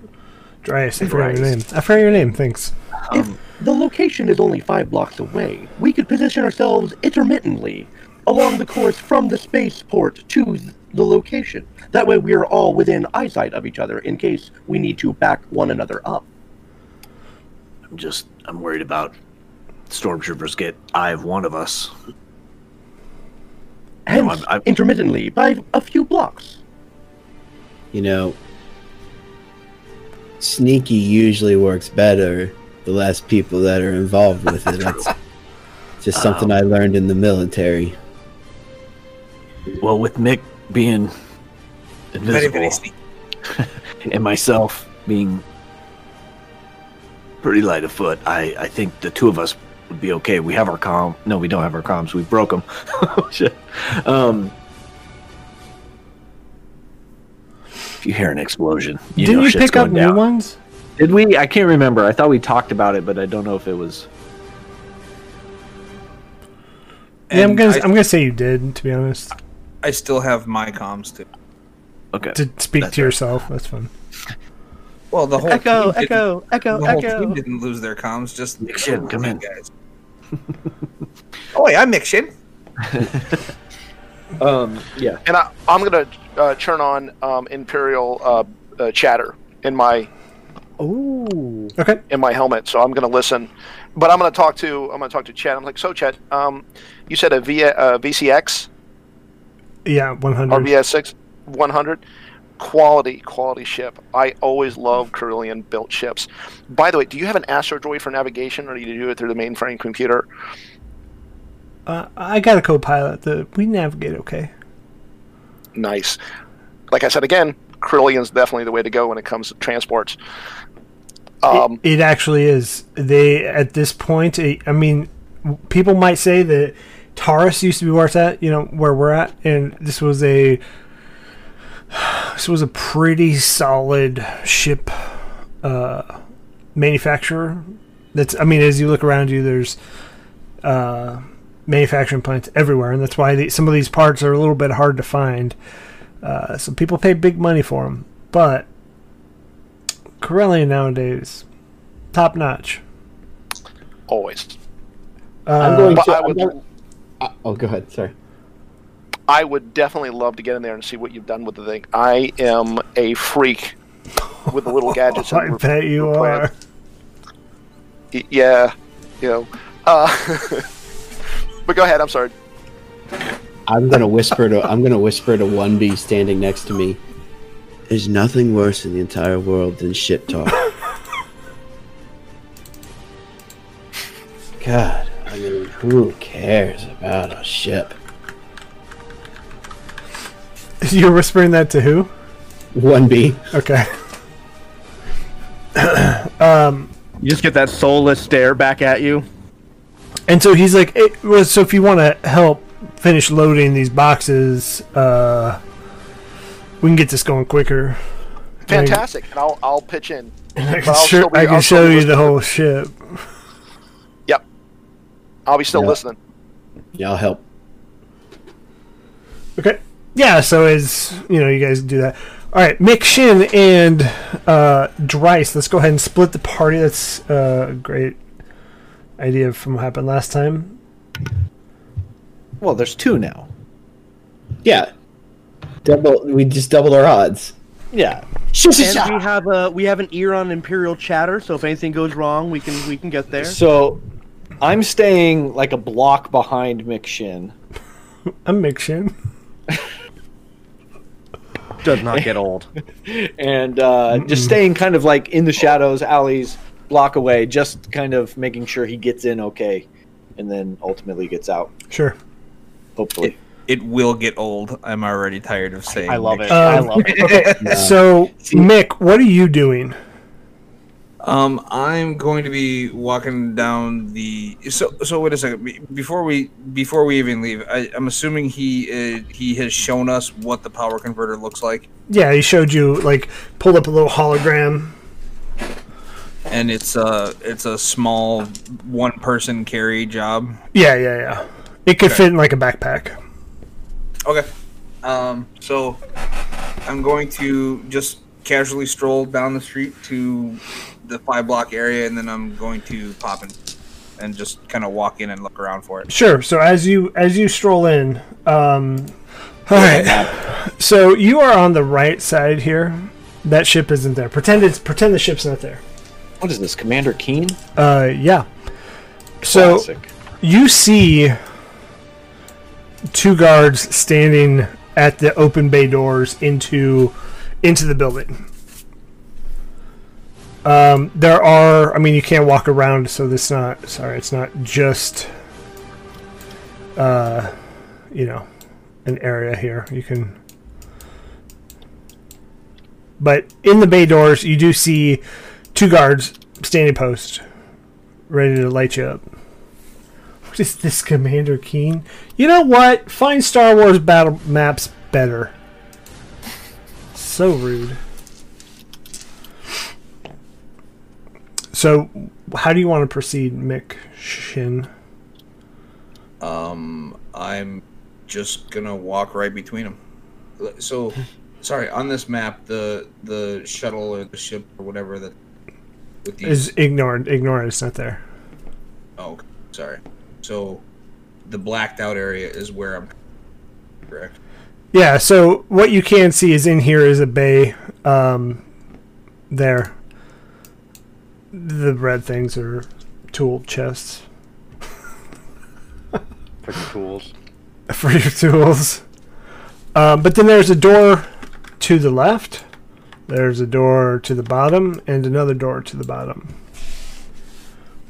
Dryce. I forgot your Dryce. name. I forgot your name. Thanks. If the location is only five blocks away, we could position ourselves intermittently along the course from the spaceport to the location. That way we are all within eyesight of each other in case we need to back one another up. I'm just I'm worried about stormtroopers get eye of one of us. Hence, I'm- I'm- intermittently by a few blocks. You know, sneaky usually works better the less people that are involved with it. That's (laughs) just something I learned in the military. Well, with Mick being Very, invisible very sneaky. (laughs) and myself being pretty light of foot, I, I think the two of us would be okay. We have our comm. No, we don't have our comms. We broke them. (laughs) Shit. Um, if you hear an explosion, you Didn't know you shit's pick up going new ones? Did we? I can't remember. I thought we talked about it, but I don't know if it was. Yeah, I'm gonna. I, I, am gonna say you did. To be honest, I still have my comms too. Okay. to speak That's to right. yourself. That's fun. Well, the whole Echo, team echo, echo, the whole echo. team didn't lose their comms. Just Mick Shin, come in. guys. Oh, yeah, I'm mixing. (laughs) Um. Yeah. And I, I'm gonna uh, turn on um, Imperial uh, uh, chatter in my Ooh. Okay. in my helmet, so I'm gonna listen. But I'm gonna talk to I'm gonna talk to Chet. I'm like, so Chet, um, you said a v, uh, VCX Yeah, 100. or VS6 100 quality quality ship. I always love Corellian built ships. By the way, do you have an Astrodroid for navigation, or do you do it through the mainframe computer? Uh, I got a co-pilot. The we navigate okay. Nice. Like I said again, Corellian's definitely the way to go when it comes to transports. Um, it, it actually is. They at this point. It, I mean, people might say that Taurus used to be where it's at. You know where we're at, and this was a this was a pretty solid ship uh, manufacturer. That's. I mean, as you look around you, there's uh, manufacturing plants everywhere, and that's why the, some of these parts are a little bit hard to find. Uh, so people pay big money for them, but Corellian nowadays, top notch. always. Uh, I'm going to. I I'm would- going- uh, oh, go ahead. Sorry. I would definitely love to get in there and see what you've done with the thing. I am a freak with the little gadgets. (laughs) I and bet you plans. are. Yeah, you know. Uh, (laughs) but go ahead. I'm sorry. I'm gonna whisper to. I'm gonna whisper to one B standing next to me. There's nothing worse in the entire world than shit talk. (laughs) God, I mean, who cares about a ship? (laughs) You're whispering that to who? One B. Okay. (coughs) Um, you just get that soulless stare back at you. And so he's like, hey, well, so if you want to help finish loading these boxes, uh, we can get this going quicker. Fantastic, and I'll I'll pitch in. (laughs) I can, I'll show, be- I can show be you the whole ship. Yep. I'll be still Yeah. listening. Yeah, I'll help. Okay. Yeah, so as you know, you guys do that. All right, Mick Shin and uh, Dryce. Let's go ahead and split the party. That's uh, a great idea from what happened last time. Well, there's two now. Yeah. Double. We just doubled our odds. Yeah. And we have a we have an ear on Imperial chatter, so if anything goes wrong, we can we can get there. So, I'm staying like a block behind Mick Shin. (laughs) I'm Mick Shin. Does not get old. (laughs) and uh, just staying kind of like in the shadows, alleys, block away, just kind of making sure he gets in okay, and then ultimately gets out. Sure. Hopefully. It will get old. I'm already tired of saying. I love it. Um, I love it. Yeah. So, Mick, what are you doing? Um, I'm going to be walking down the. So, so wait a second. Before we before we even leave, I, I'm assuming he uh, he has shown us what the power converter looks like, Yeah, he showed you like pulled up a little hologram. and it's a it's a small one person carry job. Yeah, yeah, yeah. It could Okay. fit in like a backpack. Okay. Um, so I'm going to just casually stroll down the street to the five block area, and then I'm going to pop in and just kind of walk in and look around for it. Sure. So as you as you stroll in, um, all right. So you are on the right side here. That ship isn't there. Pretend it's pretend the ship's not there. What is this, Commander Keen? Uh, yeah. So Classic. you see two guards standing at the open bay doors into into the building. Um, there are. I mean, you can't walk around, so this not. Sorry, it's not just. Uh, you know, an area here. You can. But in the bay doors, you do see two guards standing post, ready to light you up. What is this, Commander Keen? You know what? Find Star Wars battle maps better. So rude. So, how do you want to proceed, Mick Shin? Um, I'm just gonna walk right between them. So, sorry. On this map, the the shuttle or the ship or whatever that with these. Is ignored. Ignore it. It's not there. oh, okay, sorry. So, the blacked out area is where I'm. Correct. Yeah. So what you can see is in here is a bay. Um, there. The red things are tool chests For the tools. (laughs) for your tools. Um, but then there's a door to the left. There's a door to the bottom and another door to the bottom.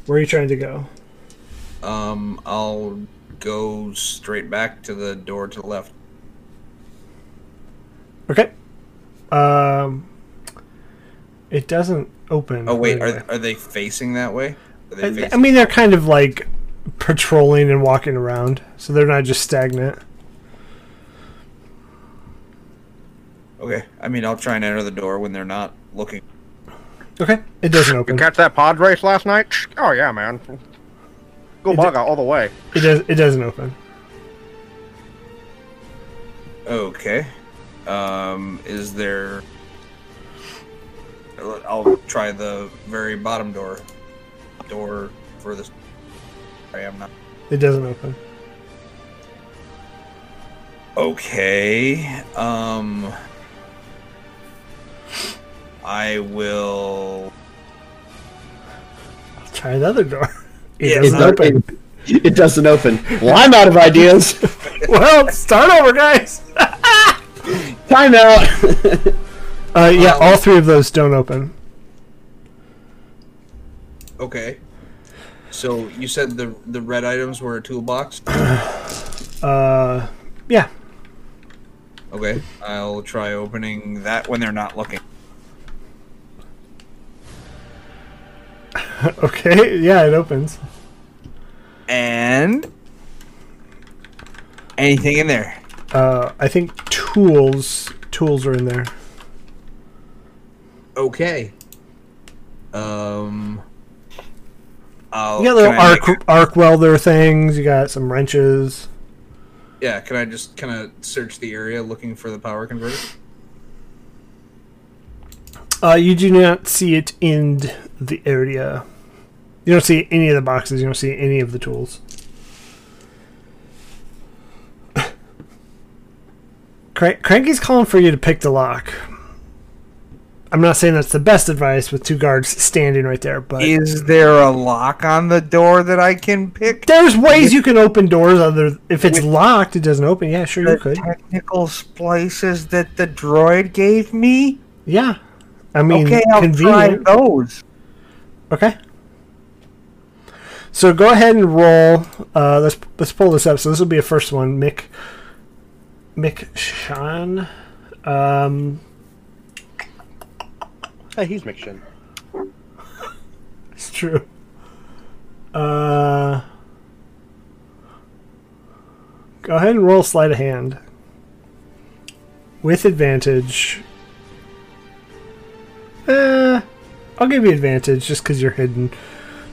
Where are you trying to go? Um, I'll go straight back to the door to the left. Okay. Um, it doesn't open. Oh wait, are are they facing that way? Are they I, facing? I mean, they're kind of like patrolling and walking around, so they're not just stagnant. okay. I mean, I'll try and enter the door when they're not looking. Okay, it doesn't open. You open. catch that pod race last night? Oh yeah, man. Go It bug out all the way. It does. It doesn't open. Okay. Um, is there? I'll try the very bottom door. Door for this. I am not. It doesn't open. Okay. Um. I will. I'll try another door. (laughs) It Yeah, doesn't It, open. it, it doesn't open. Well, I'm out of ideas. (laughs) well, start over, guys. (laughs) Time out. Uh, yeah, all three of those don't open. Okay. So you said the the red items were a toolbox. (sighs) Uh, yeah. Okay. I'll try opening that when they're not looking. (laughs) Okay. Yeah, it opens. And anything in there? Uh, I think tools tools are in there. Okay. Um. I'll, You got little arc make- arc welder things. You got some wrenches. yeah, can I just kind of search the area looking for the power converter? Uh, you do not see it in the area. You don't see any of the boxes. You don't see any of the tools. (laughs) Cranky's calling for you to pick the lock. I'm not saying that's the best advice with two guards standing right there, but Is there a lock on the door that I can pick? there's ways you can open doors. Other if it's locked, it doesn't open. Yeah, sure you could. technical splices that the droid gave me? Yeah, I mean, okay, I'll try those. Okay. So go ahead and roll. Uh, let's let's pull this up. So this will be a first one. Mick. Mick Shin. Um, Hey, he's Mick Shin. it's true. Uh, go ahead and roll sleight of hand with advantage. Uh, I'll give you advantage just because you're hidden.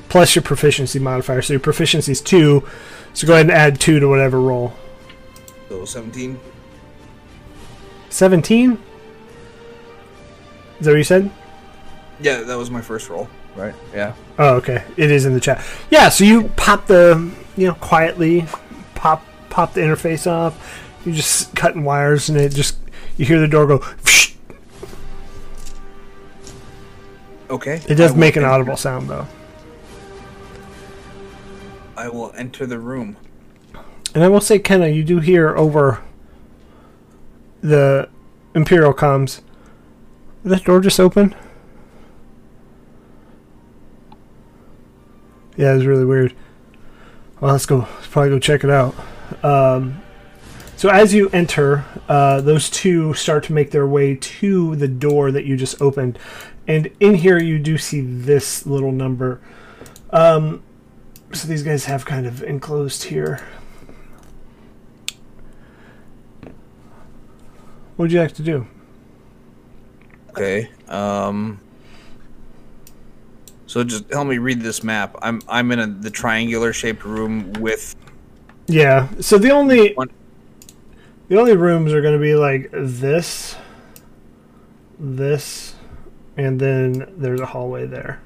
Plus your proficiency modifier. So your proficiency is two. So go ahead and add two to whatever roll. So 17. 17? Is that what you said? Yeah, that was my first roll. Right? Yeah. Oh, okay. It is in the chat. Yeah, so you pop the, you know, quietly pop pop the interface off. You're just cutting wires, and it just you hear the door go. Psh! Okay. It does make an audible sound though. I will enter the room. And I will say, Kenna, you do hear over the Imperial comms. Did that door just open? Yeah, it was really weird. Well, let's go. Let's probably go check it out. Um, so as you enter, uh, those two start to make their way to the door that you just opened, and in here you do see this little number. Um, so these guys have kind of enclosed here. What would you like to do? Okay. Um. So just help me read this map. I'm I'm in a, the triangular shaped room with Yeah. So the only One- the only rooms are going to be like this, this, and then there's a hallway there.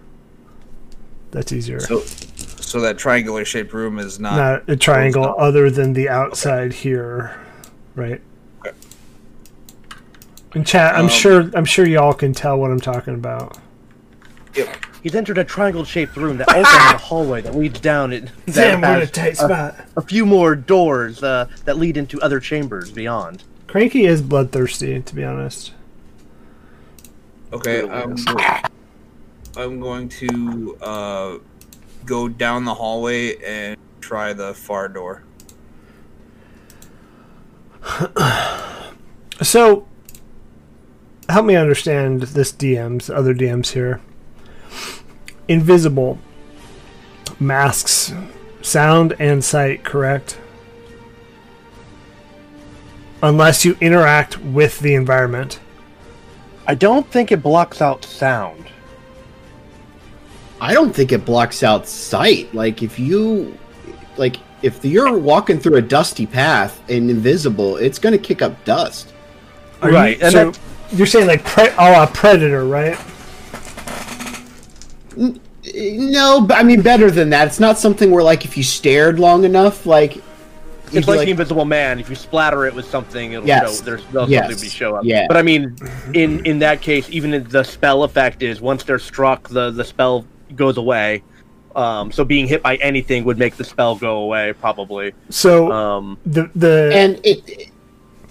That's easier. so so that triangular shaped room is not, Not a triangle other than the outside here, right? Okay. In chat, I'm Um, sure I'm sure y'all can tell what I'm talking about. Yep. He's entered a triangle-shaped room that also has a hallway that leads down it. that Damn, we're in a tight spot. a few more doors uh, that lead into other chambers beyond. Cranky is bloodthirsty, to be honest. Okay, I'm, I'm going to uh, go down the hallway and try the far door. So, help me understand this DMs, other DMs here. Invisible masks sound and sight, correct? Unless you interact with the environment. I don't think it blocks out sound. I don't think it blocks out sight. Like if you, like if you're walking through a dusty path and invisible, it's going to kick up dust. Are Right, You, and so that- you're saying like pre- a la predator, right? No, but I mean better than that. It's not something where like if you stared long enough, like It's be like, the Invisible Man. If you splatter it with something, it'll Yes. show. There's there'll Yes. something be show up. Yeah. But I mean, in in that case, even if the spell effect is once they're struck, the the spell goes away. Um, so being hit by anything would make the spell go away, probably. So Um, the the and it, it-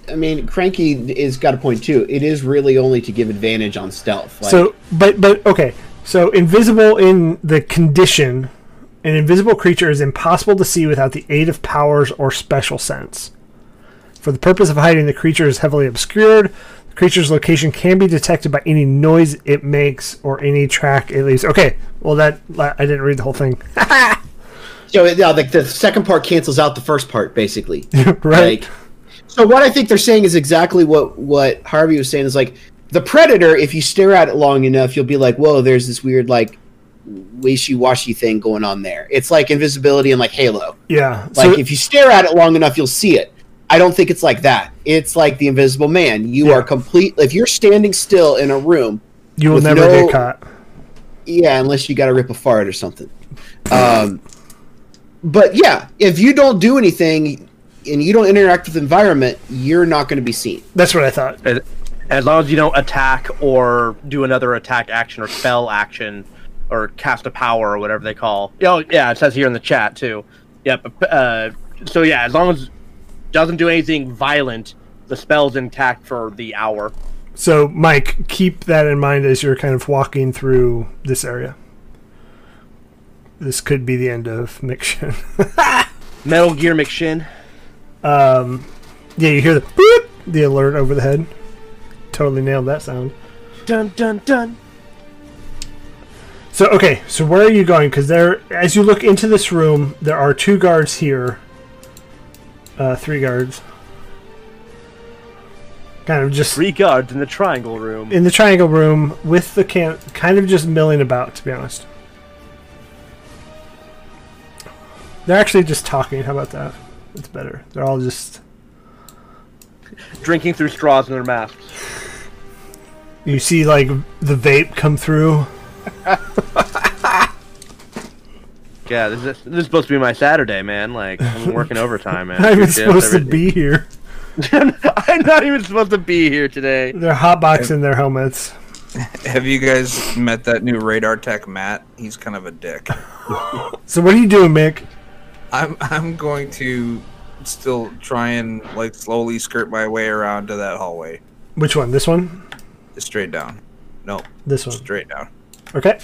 I mean, Cranky is got a point too. It is really only to give advantage on stealth. Like, so but but okay. So invisible in the condition, an invisible creature is impossible to see without the aid of powers or special sense. For the purpose of hiding, the creature is heavily obscured. The creature's location can be detected by any noise it makes or any track it leaves. Okay, well that I didn't read the whole thing. (laughs) so yeah, like the second part cancels out the first part, basically. (laughs) right. Like, so what I think they're saying is exactly what what Harvey was saying is like the predator. If you stare at it long enough, you'll be like, "Whoa, there's this weird like wishy-washy thing going on there." It's like invisibility and like Halo. yeah. Like so, if you stare at it long enough, you'll see it. I don't think it's like that. It's like the Invisible Man. You Yeah. are complete. If you're standing still in a room, you will never no- get caught. yeah, unless you got to rip a fart or something. Um, but yeah, if you don't do anything and you don't interact with the environment, you're not going to be seen. That's what I thought. As, long as you don't attack or do another attack action or spell action or cast a power or whatever they call. Oh yeah, it says here in the chat too. Yep. Uh, so yeah, as long as doesn't do anything violent, the spell's intact for the hour. So, Mike, keep that in mind as you're kind of walking through this area. this could be the end of Mick Shin. (laughs) Metal Gear Mick Shin. um, yeah, you hear the boop, the alert over the head. Totally nailed that sound. Dun dun dun. So okay, so where are you going? Because there, as you look into this room, there are two guards here. Uh, three guards. Kind of just Three guards in the triangle room. in the triangle room with the can, kind of just milling about. To be honest, they're actually just talking. How about that? It's better. They're all just. Drinking through straws in their masks. You see, like the vape come through. (laughs) Yeah, this is, this is supposed to be my Saturday, man. Like I'm (laughs) working overtime, man. I'm not even Two shifts, supposed to be here. (laughs) I'm not even supposed to be here today. They're hotboxing their helmets. Have you guys met that new radar tech, Matt? He's kind of a dick. So what are you doing, Mick? I'm I'm going to still try and like slowly skirt my way around to that hallway. Which one? This one? Straight down. No, This one. straight down. Okay.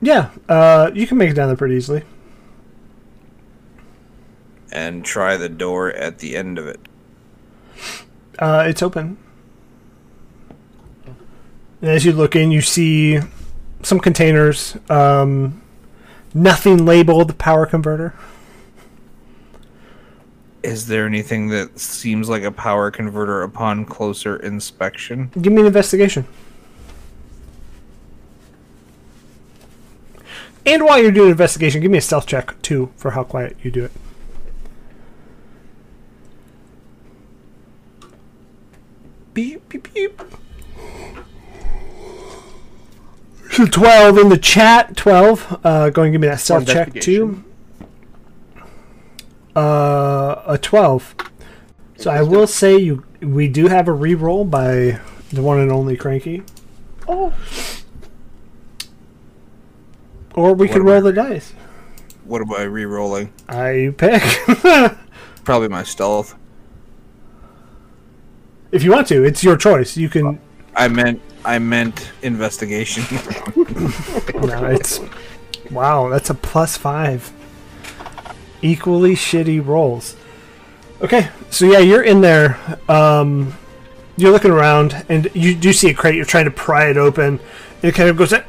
Yeah, uh, you can make it down there pretty easily. And try the door at the end of it. Uh, it's open. And as you look in, you see some containers. Um, nothing labeled power converter. Is there anything that seems like a power converter upon closer inspection? Give me an investigation. And while you're doing an investigation, give me a stealth check too for how quiet you do it. Beep beep beep. So twelve in the chat. Twelve. Uh, go and give me that stealth check too. Uh, a twelve. So I will say you we do have a re-roll by the one and only Cranky. Oh. Or we What could am I- roll the dice. What am I re-rolling? I pick. (laughs) Probably my stealth. if you want to, it's your choice. You can. I meant I meant investigation. (laughs) No, it's. Wow, that's a plus five. Equally shitty rolls. Okay, so yeah, you're in there. Um, you're looking around, and you do see a crate. You're trying to pry it open. It kind of goes like,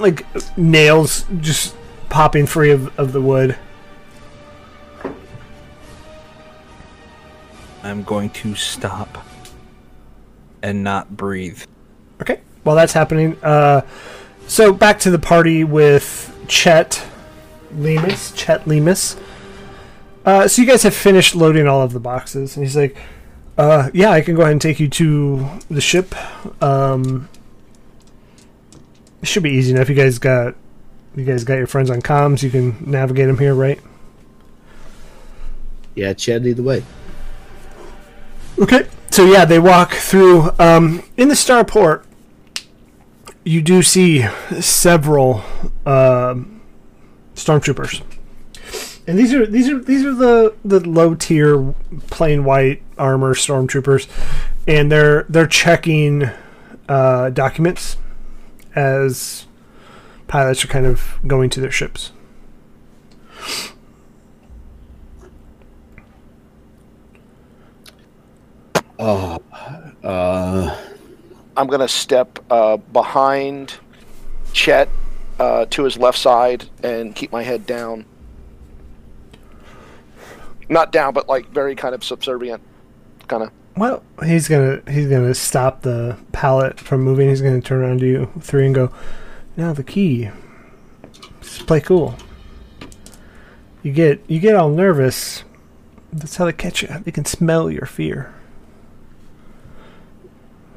like nails just popping free of, of the wood. I'm going to stop and not breathe. Okay. While that's happening, uh, so back to the party with Chet Lemus. Chet Lemus. Uh, so you guys have finished loading all of the boxes, and he's like, uh, "Yeah, I can go ahead and take you to the ship. Um, it should be easy enough. You guys got, you guys got your friends on comms. You can navigate them here, right? Yeah, Chad, lead the way. Okay. So yeah, they walk through. Um, in the starport, you do see several um stormtroopers, and these are these are these are the the low tier plain white armor stormtroopers, and they're they're checking uh, documents as pilots are kind of going to their ships. Oh, uh, I'm going to step uh, behind Chet uh, to his left side and keep my head down. Not down, but like very kind of subservient, kind of. Well, he's gonna he's gonna stop the pallet from moving. He's gonna turn around to you three and go, "Now the key. Just play cool. You get you get all nervous. That's how they catch you. They can smell your fear.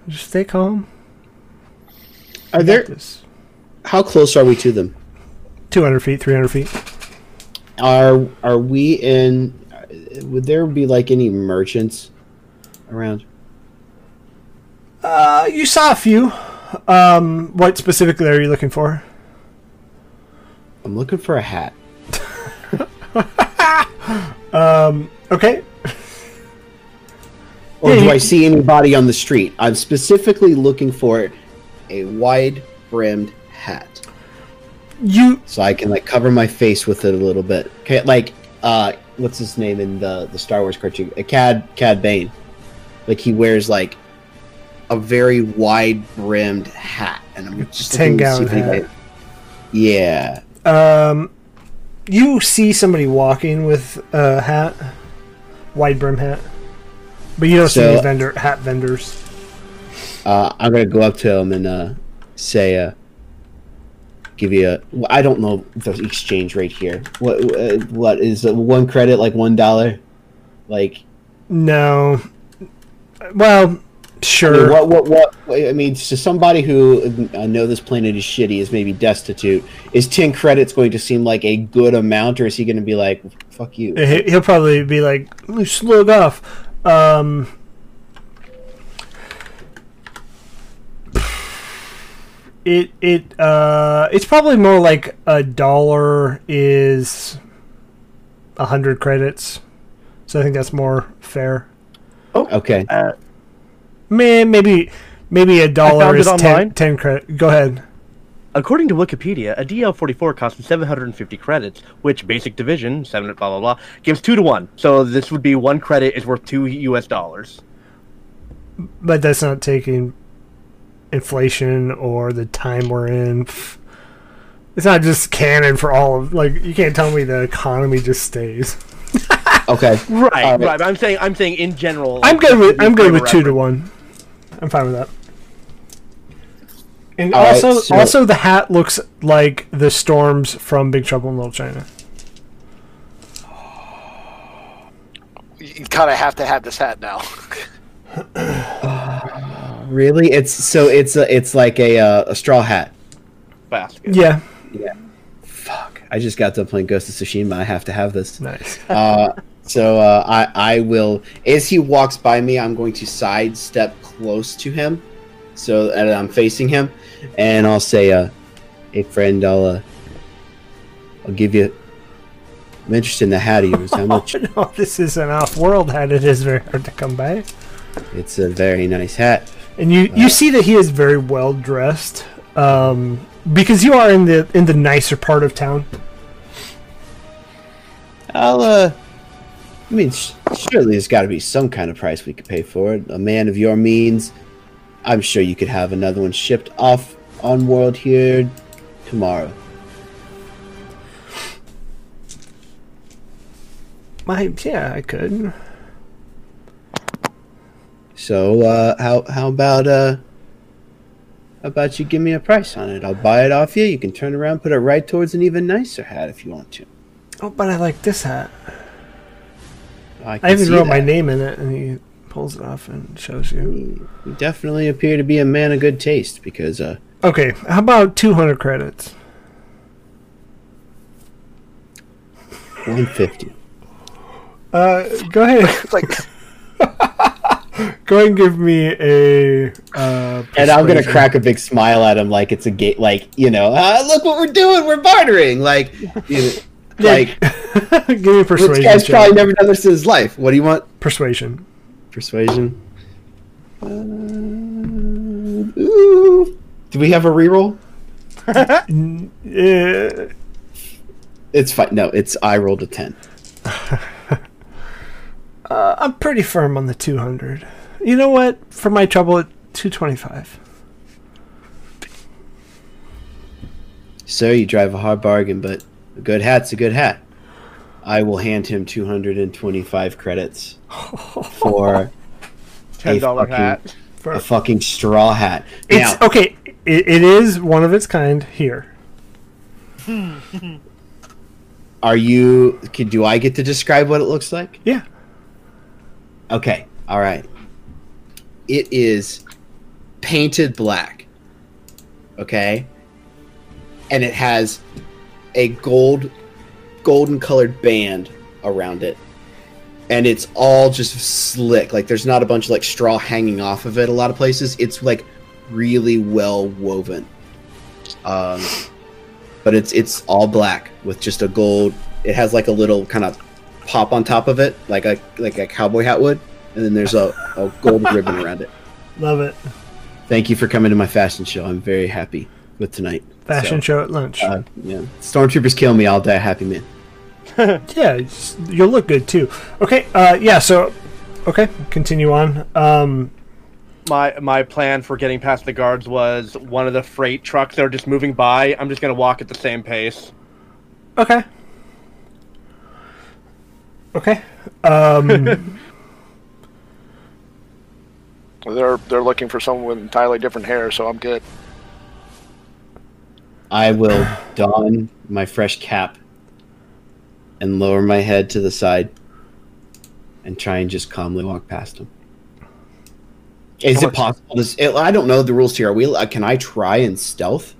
Just stay calm. are there? How close are we to them? Two hundred feet, three hundred feet. Are are we in? Would there be like any merchants around? Uh, you saw a few. Um, what specifically are you looking for? I'm looking for a hat. (laughs) Um, okay. Or do you- I see anybody on the street? I'm specifically looking for a wide brimmed hat. You so I can like cover my face with it a little bit. Okay, like uh, what's his name in the the Star Wars cartoon? Uh, Cad Cad Bane. Like he wears like a very wide brimmed hat, and I'm just Ten looking to see gallon if anybody- Yeah. um, you see somebody walking with a hat, wide brim hat, but you don't see So- any vendor hat vendors. Uh, I'm gonna go up to him and uh, say, uh, give you a I don't know the exchange rate here. What uh, what is uh, one credit like one dollar? Like No. Well, I mean, sure. what what what? I mean, to somebody who I know this planet is shitty, is maybe destitute. Is ten credits going to seem like a good amount, or is he going to be like, "Fuck you"? He- He'll probably be like, slug off. Um, it it uh, it's probably more like a dollar is a hundred credits, so I think that's more fair. Oh, okay. Uh, Man, maybe maybe a dollar is it is ten, 10 credit. Go ahead. According to Wikipedia, a DL44 costs 750 credits, which basic division, 7 blah blah blah, gives 2 to 1. So this would be 1 credit is worth 2 US dollars. But that's not taking inflation or the time we're in. It's not just canon for all of like you can't tell me the economy just stays. (laughs) Okay. Right, All right. right. but I'm saying I'm saying in general. I'm good with I'm good with two to one. one. I'm fine with that. And All right, also, so- also the hat looks like the storms from Big Trouble in Little China. You kind of have to have this hat now. (clears throat) Really? It's so it's a it's like a uh, a straw hat. basket. Yeah, Yeah. Fuck! I just got done playing Ghost of Tsushima. I have to have this. nice. (laughs) Uh, so uh, I I will as he walks by me, I'm going to sidestep close to him, so that I'm facing him, and I'll say, uh, "Hey friend, I'll uh, I'll give you. I'm interested in the hat of yours. How (laughs) much? no, this is an off-world hat. It is very hard to come by. It's a very nice hat. And you you see that he is very well dressed, um, because you are in the in the nicer part of town. I'll uh." I mean, surely there's got to be some kind of price we could pay for it. A man of your means, I'm sure you could have another one shipped off on world here tomorrow. My yeah, I could. So uh, how how about uh, how about you give me a price on it? I'll buy it off you. You can turn around, put it right towards an even nicer hat if you want to. Oh, but I like this hat. I, can I even see wrote my name in it, and he pulls it off and shows you. You definitely appear to be a man of good taste because uh, Okay, how about 200 credits? 150. Uh, go ahead. (laughs) Like (laughs) go ahead and give me a. Uh, And I'm gonna crack a big smile at him, like it's a gate, like you know, ah, look what we're doing, we're bartering, like, you know, (laughs) like (laughs) give me a this guy's check. probably never done this in his life. What do you want? Persuasion. Persuasion. Uh, ooh. Do we have a reroll? (laughs) Uh, It's fine. No, it's I rolled a ten. Uh, I'm pretty firm on the 200. You know what? For my trouble, at 225. Sir, you drive a hard bargain, but a good hat's a good hat. I will hand him 225 credits (laughs) for Ten dollar fucking- hat. a fucking straw hat. It's now, okay. It, it is one of its kind here. are you? Can, do I get to describe what it looks like? Yeah. Okay. All right. It is painted black. Okay. And it has a gold, golden colored band around it. And it's all just slick. Like there's not a bunch of like straw hanging off of it. A lot of places, it's like really well woven. Um, but it's it's all black with just a gold. It has like a little kind of pop on top of it, like a like a cowboy hat would, and then there's a, a gold (laughs) ribbon around it. Love it. Thank you for coming to my fashion show. I'm very happy. with tonight. Fashion So, show at lunch. Uh, yeah, stormtroopers kill me, I'll die a happy man. (laughs) yeah, you'll look good too. Okay, uh, yeah. So, okay, continue on. Um, My my plan for getting past the guards was one of the freight trucks that are just moving by. I'm just gonna walk at the same pace. okay, okay. Um, (laughs) They're they're looking for someone with entirely different hair, so I'm good. I will don my fresh cap and lower my head to the side and try and just calmly walk past him. Is it possible? To, s- I don't know the rules here. Are we? uh, Can I try and stealth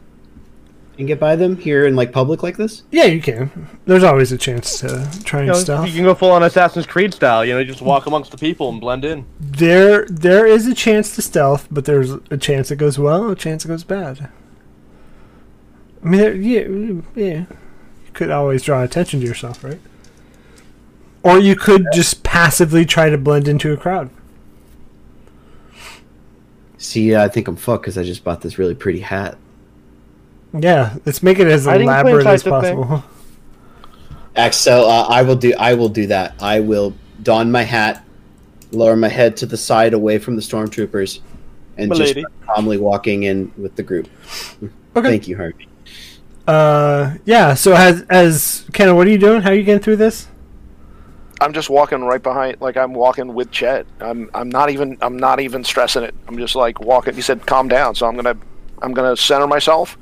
and get by them here in like public like this? yeah, you can. There's always a chance to try and You, know, stuff. you can go full on Assassin's Creed style. You know, just walk amongst the people and blend in. There, there is a chance to stealth, but there's a chance it goes well, a chance it goes bad. I mean, there, yeah, yeah. You could always draw attention to yourself, right? Or you could just passively try to blend into a crowd. See, I think I'm fucked because I just bought this really pretty hat. Yeah, let's make it as Hiding elaborate as sight's a thing. possible. Ax, so uh, I will do. I will do that. I will don my hat, lower my head to the side away from the stormtroopers, and just calmly walking in with the group. Okay. Thank you, Harvey. Uh, yeah. So as as Kenna, what are you doing? How are you getting through this? I'm just walking right behind, like I'm walking with Chet. I'm I'm not even I'm not even stressing it. I'm just like walking. He said, "Calm down," so I'm gonna I'm gonna center myself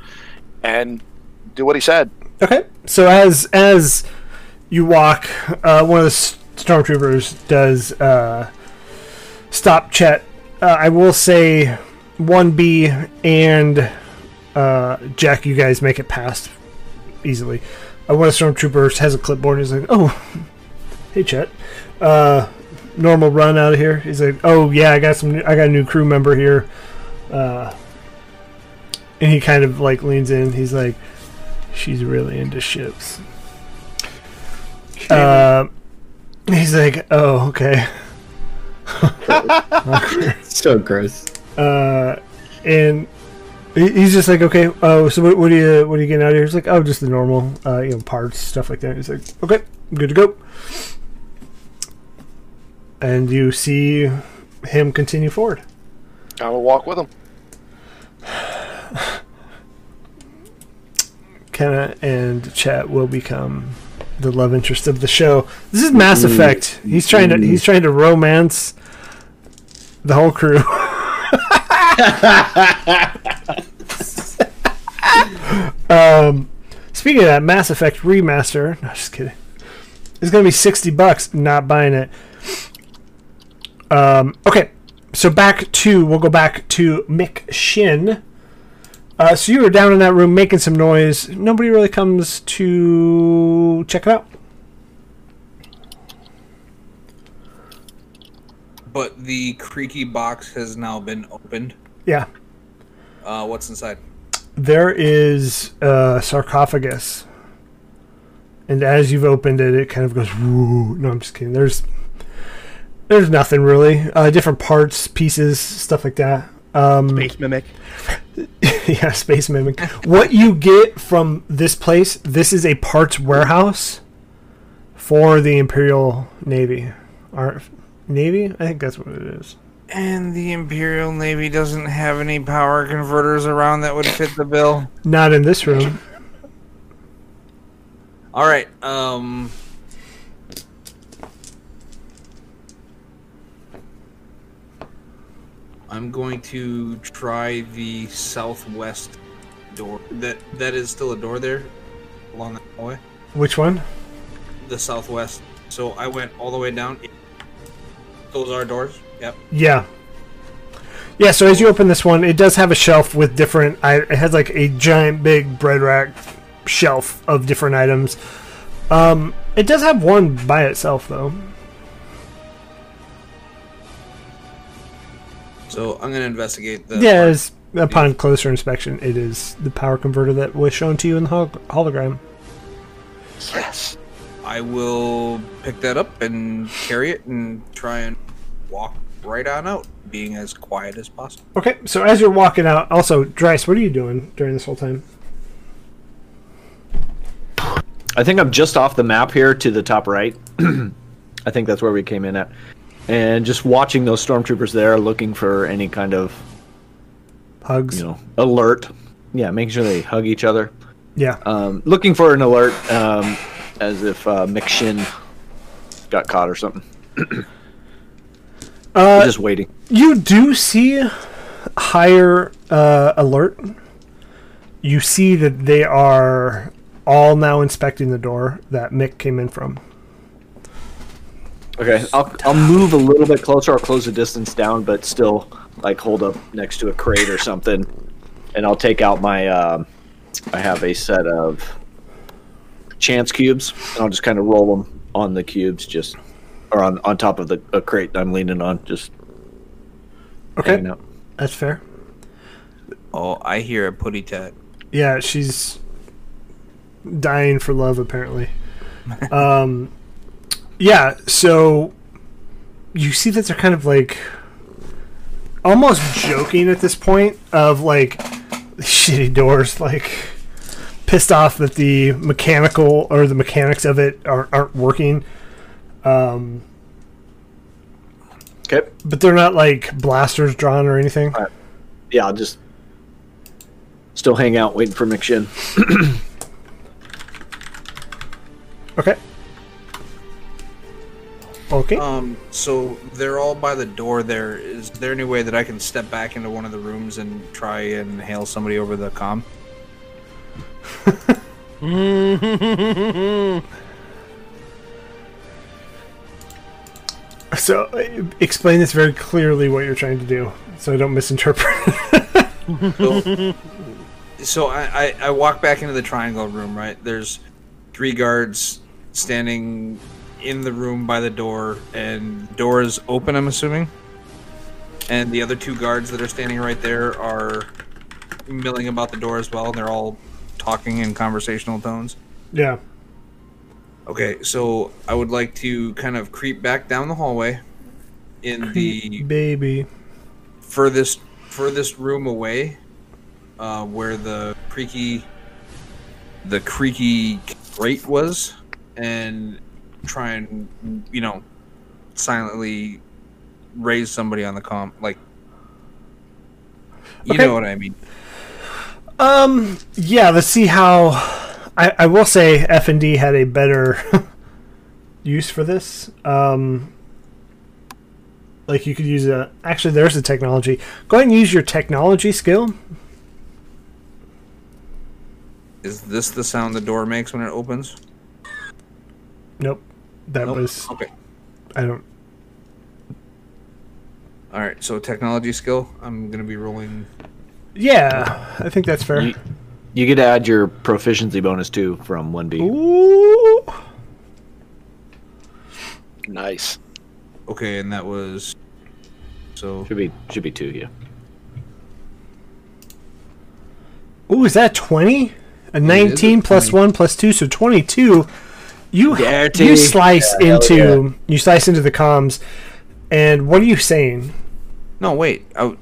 and do what he said. Okay. So as as you walk, uh, one of the stormtroopers does uh, stop Chet. Uh, I will say, one B and uh, Jack, you guys make it past easily. Uh, one of the stormtroopers has a clipboard. He's like, "Oh, (laughs) hey Chet, uh, normal run out of here." He's like, "Oh yeah, I got some. I got a new crew member here." And he kind of like leans in. He's like, "She's really into ships." Uh, he's like, "Oh, okay." (laughs) (laughs) So gross. Uh, and he's just like, "Okay, oh, so what, what are you what are you getting out of here?" He's like, "Oh, just the normal, uh, you know, parts, stuff like that." He's like, "Okay, good to go." And you see him continue forward. I will walk with him. (sighs) (sighs) (sighs) Kenna and Chet will become the love interest of the show. This is Mass Effect. He's trying to he's trying to romance the whole crew. (laughs) um, speaking of that, Mass Effect remaster. No, just kidding. It's gonna be sixty bucks. Not buying it. Um, okay, so back to we'll go back to Mick Shin. Uh, so you were down in that room making some noise. Nobody really comes to check it out. But the creaky box has now been opened. Yeah, Uh, what's inside? there is a sarcophagus, and as you've opened it, it kind of goes. Woo. No, I'm just kidding. There's there's nothing really. Uh, different parts, pieces, stuff like that. Um, Space mimic. (laughs) yeah, space mimic. what you get from this place, this is a parts warehouse for the Imperial Navy. Our Navy? I think that's what it is. And the Imperial Navy doesn't have any power converters around that would fit the bill. Not in this room. All right. Um. I'm going to try the southwest door. That that is still a door there, along the hallway. Which one? The southwest. So I went all the way down. Those are doors. Yep. Yeah. Yeah, so as you open this one, it does have a shelf with different. It has like a giant big bread rack shelf of different items. Um, it does have one by itself though. So I'm gonna investigate the. Yeah, as upon closer inspection, it is the power converter that was shown to you in the hol- hologram. Yes. I will pick that up and carry it and try and walk right on out, being as quiet as possible. Okay, so as you're walking out, also, Dryce, what are you doing during this whole time? I think I'm just off the map here to the top right. (clears throat) I think that's where we came in at. And just watching those stormtroopers there, looking for any kind of, Hugs. you know, alert. Yeah, making sure they hug each other. Yeah. Um, looking for an alert, um, as if uh, Mick Shin got caught or something. Uh, just waiting. You do see higher uh, alert. You see that they are all now inspecting the door that Mick came in from. Okay, I'll, I'll move a little bit closer. I'll close the distance down, but still like hold up next to a crate or something, and I'll take out my. Um, I have a set of chance cubes, and I'll just kind of roll them on the cubes, just or on on top of the a crate I'm leaning on, just Okay, hanging out. that's fair. Oh, I hear a putty tat. Yeah, she's dying for love, apparently. (laughs) um, yeah, so you see that they're kind of like almost joking at this point of like (laughs) shitty doors, like pissed off that the mechanical or the mechanics of it aren't, aren't working. Um, Okay, but they're not like blasters drawn or anything. yeah, I'll just still hang out waiting for Mick Shin. (clears throat) Okay. Okay. Um, so they're all by the door there. Is there any way that I can step back into one of the rooms and try and hail somebody over the comm? (laughs) So, uh, explain this very clearly what you're trying to do, so I don't misinterpret. So, (laughs) so I, I, I walk back into the triangle room, right? There's three guards standing in the room by the door, and door is open, I'm assuming. And the other two guards that are standing right there are milling about the door as well, and they're all talking in conversational tones. yeah. Okay, so I would like to kind of creep back down the hallway in the Baby. furthest furthest room away, uh, where the creaky the creaky grate was, and try and you know silently raise somebody on the com like you Okay. know what I mean. Um. Yeah. Let's see how. I, I will say F and D had a better (laughs) use for this. Um. Like you could use a. Actually, there's a technology. Go ahead and use your technology skill. Is this the sound the door makes when it opens? Nope. That Nope. was. Okay. I don't. All right. So technology skill. I'm gonna be rolling. Yeah, I think that's fair. You, you get to add your proficiency bonus too from one B. Ooh. Nice. Okay, and that was. So Should be should be two. Yeah. Ooh, is that 20? A 19 a plus 20. 1 plus 2, so 22. You Dirty. you slice Yeah, hell into you slice into the comms and what are you saying? no, wait. I,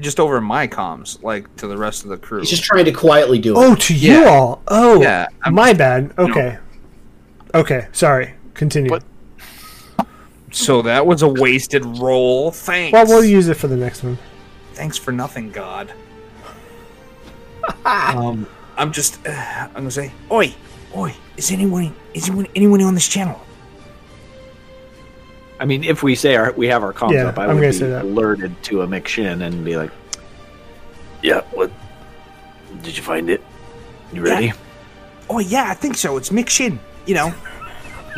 just over my comms, like to the rest of the crew. He's just trying to quietly do it. Oh, to you Yeah. all. Oh. Yeah, I'm- my bad. Okay. Okay, sorry. Continue. What? So that was a wasted roll. Thanks. Well, we'll use it for the next one. Thanks for nothing, God. (laughs) um, I'm just. Uh, (sighs) I'm gonna say, oi, oi. Is anyone, is anyone, anyone on this channel? I mean, if we say our, we have our comms Yeah, up, I I'm would be say that. alerted to a Mick Shin and be like, Yeah. What? Did you find it? You ready? Oh yeah, I think so. It's Mick Shin. You know,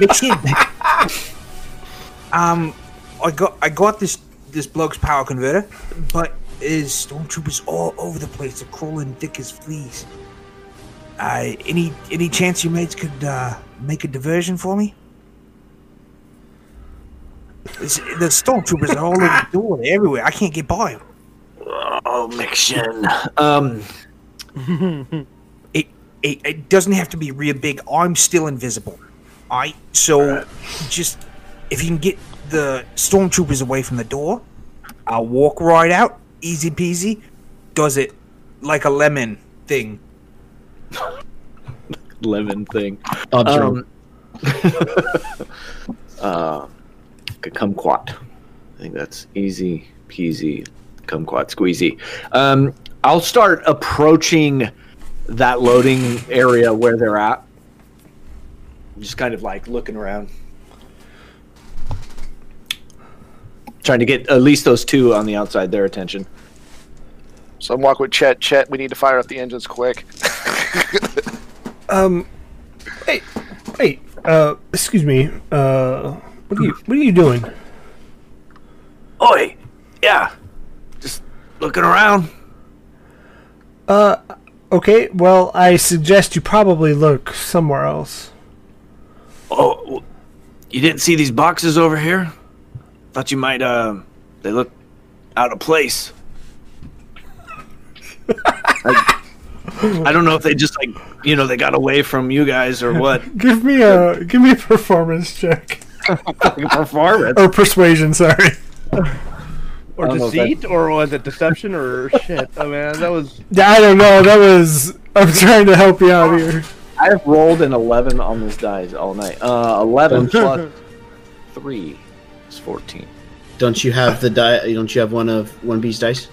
Mick Shin. (laughs) um, I got I got this this bloke's power converter, but there's stormtroopers all over the place. They're crawling thick as fleas. Uh, any any chance your mates could uh, make a diversion for me? It's- the stormtroopers are all over the door. They're everywhere. I can't get by 'em. Oh, Mick Shin. um, (laughs) it, it, it doesn't have to be real big. I'm still invisible. Alright, so just if you can get the stormtroopers away from the door, I'll walk right out, easy peasy. Does it like a lemon thing. Lemon thing. Observe. Um, (laughs) uh, kumquat. I think that's easy peasy, kumquat squeezy. Um, I'll start approaching that loading area where they're at. Just kind of like looking around. Trying to get at least those two on the outside their attention. So I'm walking with Chet. Chet, we need to fire up the engines quick. (laughs) (laughs) Um, wait, wait. Uh, excuse me. Uh, what are you what are you doing? Oi, yeah, just looking around. Uh, okay. Well, I suggest you probably look somewhere else. Oh, you didn't see these boxes over here? Thought you might. Uh, they look out of place. (laughs) I, I don't know if they just like you know they got away from you guys or what. (laughs) Give me a give me a performance check Performance. or persuasion. Sorry. Or I don't know if deceit, or was it deception, or shit? Oh man, that was Yeah, I don't know. That was. I'm trying to help you out here. I've rolled an 11 on this dice all night. Uh, 11 plus 3 is 14. Don't you have the die? Don't you have one of one piece dice?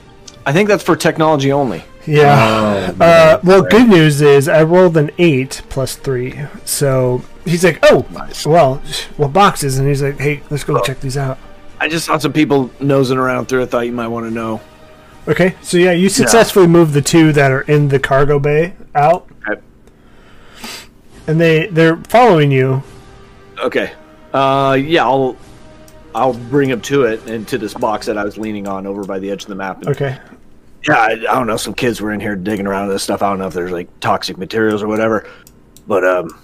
I think that's for technology only. Yeah. Oh, Uh, well, good news is I rolled an eight plus three. So he's like, "Oh, well, what boxes?" And he's like, "Hey, let's go check these out." I just saw some people nosing around through. I thought you might want to know. Okay, so yeah, you successfully moved the two that are in the cargo bay out, Okay. and they they're following you. Okay. Uh, yeah, I'll I'll bring him to it and to this box that I was leaning on over by the edge of the map. And, Okay, Yeah, I, I don't know. Some kids were in here digging around this stuff. I don't know if there's like toxic materials or whatever, but um,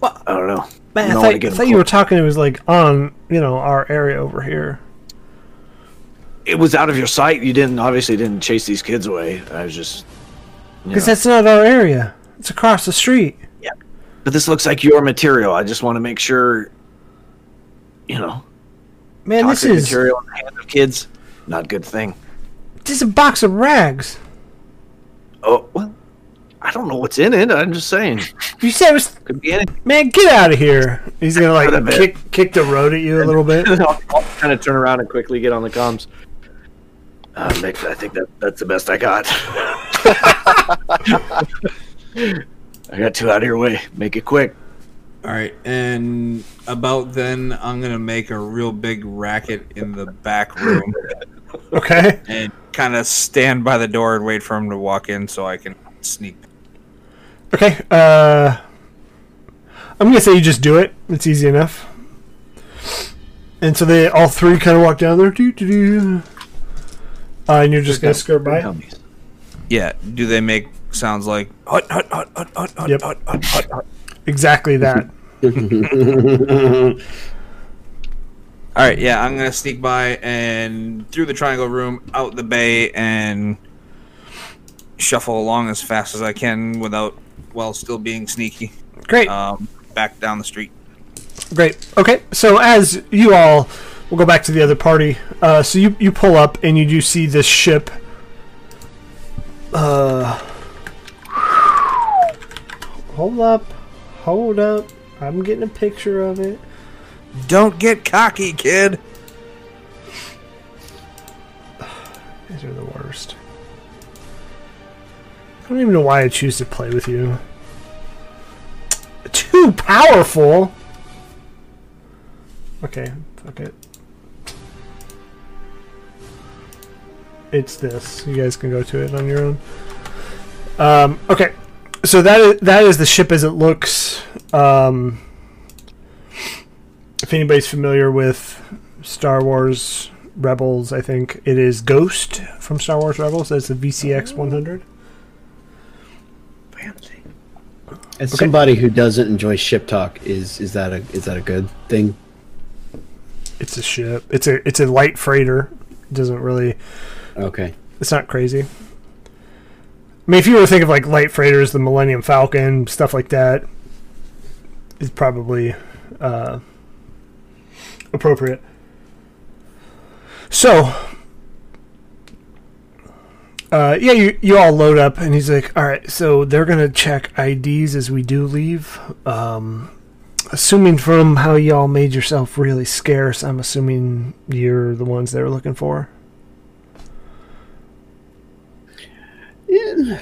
Well, I don't know. man, You I thought, I thought you were talking. It was like on you know our area over here. It was out of your sight. You didn't obviously didn't chase these kids away. I was just. Because that's not our area. It's across the street. Yeah, But this looks like your material. I just want to make sure. You know, Man, this is material in the hands of kids, not a good thing. This is a box of rags. Oh well, I don't know what's in it. I'm just saying, (laughs) You said it was could be anything. Man, get out of here! He's gonna like kick kick the road at you a little bit. (laughs) I'll, I'll kind of turn around and quickly get on the comms. Uh, Mick, I think that that's the best I got. (laughs) I got two out of your way. Make it quick. All right, and about then, I'm gonna make a real big racket in the back room Okay. and kind of stand by the door and wait for him to walk in so I can sneak. Okay. Uh, I'm gonna say you just do it. It's easy enough. And so they all three kind of walk down there. Doo, doo, doo. Uh, and you're just gonna skirt by. Yeah. Do they make sounds like hut hut hut hut hut hut Yep. hut hut hut hut? Exactly that. (laughs) All right. Yeah, I'm gonna sneak by and through the triangle room, out the bay, and shuffle along as fast as I can without, while still being sneaky. Great. Um, back down the street. Great. Okay. So as you all, we'll go back to the other party. Uh, so you you pull up and you do see this ship. Uh, (sighs) hold up, hold up. I'm getting a picture of it. Don't get cocky, kid. These are the worst. I don't even know why I choose to play with you. Too powerful. Okay, fuck it. It's this. You guys can go to it on your own. Um, okay, so that is, that is the ship as it looks. Um, if anybody's familiar with Star Wars Rebels, I think it is Ghost from Star Wars Rebels. That's the VCX 100. As somebody who doesn't enjoy ship talk, is is that a is that a good thing? It's a ship. It's a it's a light freighter. It doesn't really. Okay. It's not crazy. I mean, if you were to think of like light freighters, the Millennium Falcon, stuff like that, is probably uh, appropriate. So, uh, yeah, you, you all load up, and he's like, all right, so they're going to check IDs as we do leave. Um, assuming from how y'all made yourself really scarce, I'm assuming you're the ones they were looking for. Yeah,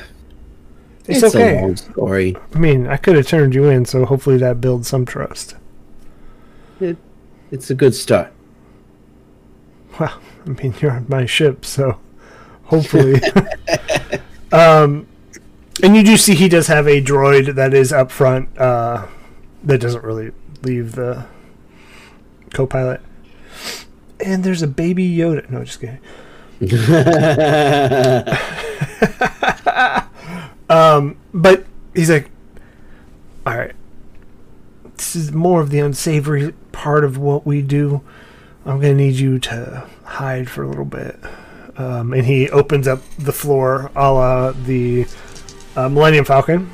It's, it's okay. a long story. I mean, I could have turned you in, so hopefully that builds some trust. It's a good start. Well, I mean, you're on my ship, so hopefully. (laughs) um, and you do see he does have a droid that is up front uh, that doesn't really leave the co-pilot. And there's a baby Yoda. No, just kidding. (laughs) (laughs) um, but he's like, all right, this is more of the unsavory part of what we do. I'm gonna need you to hide for a little bit. Um, and he opens up the floor, a la the uh, Millennium Falcon.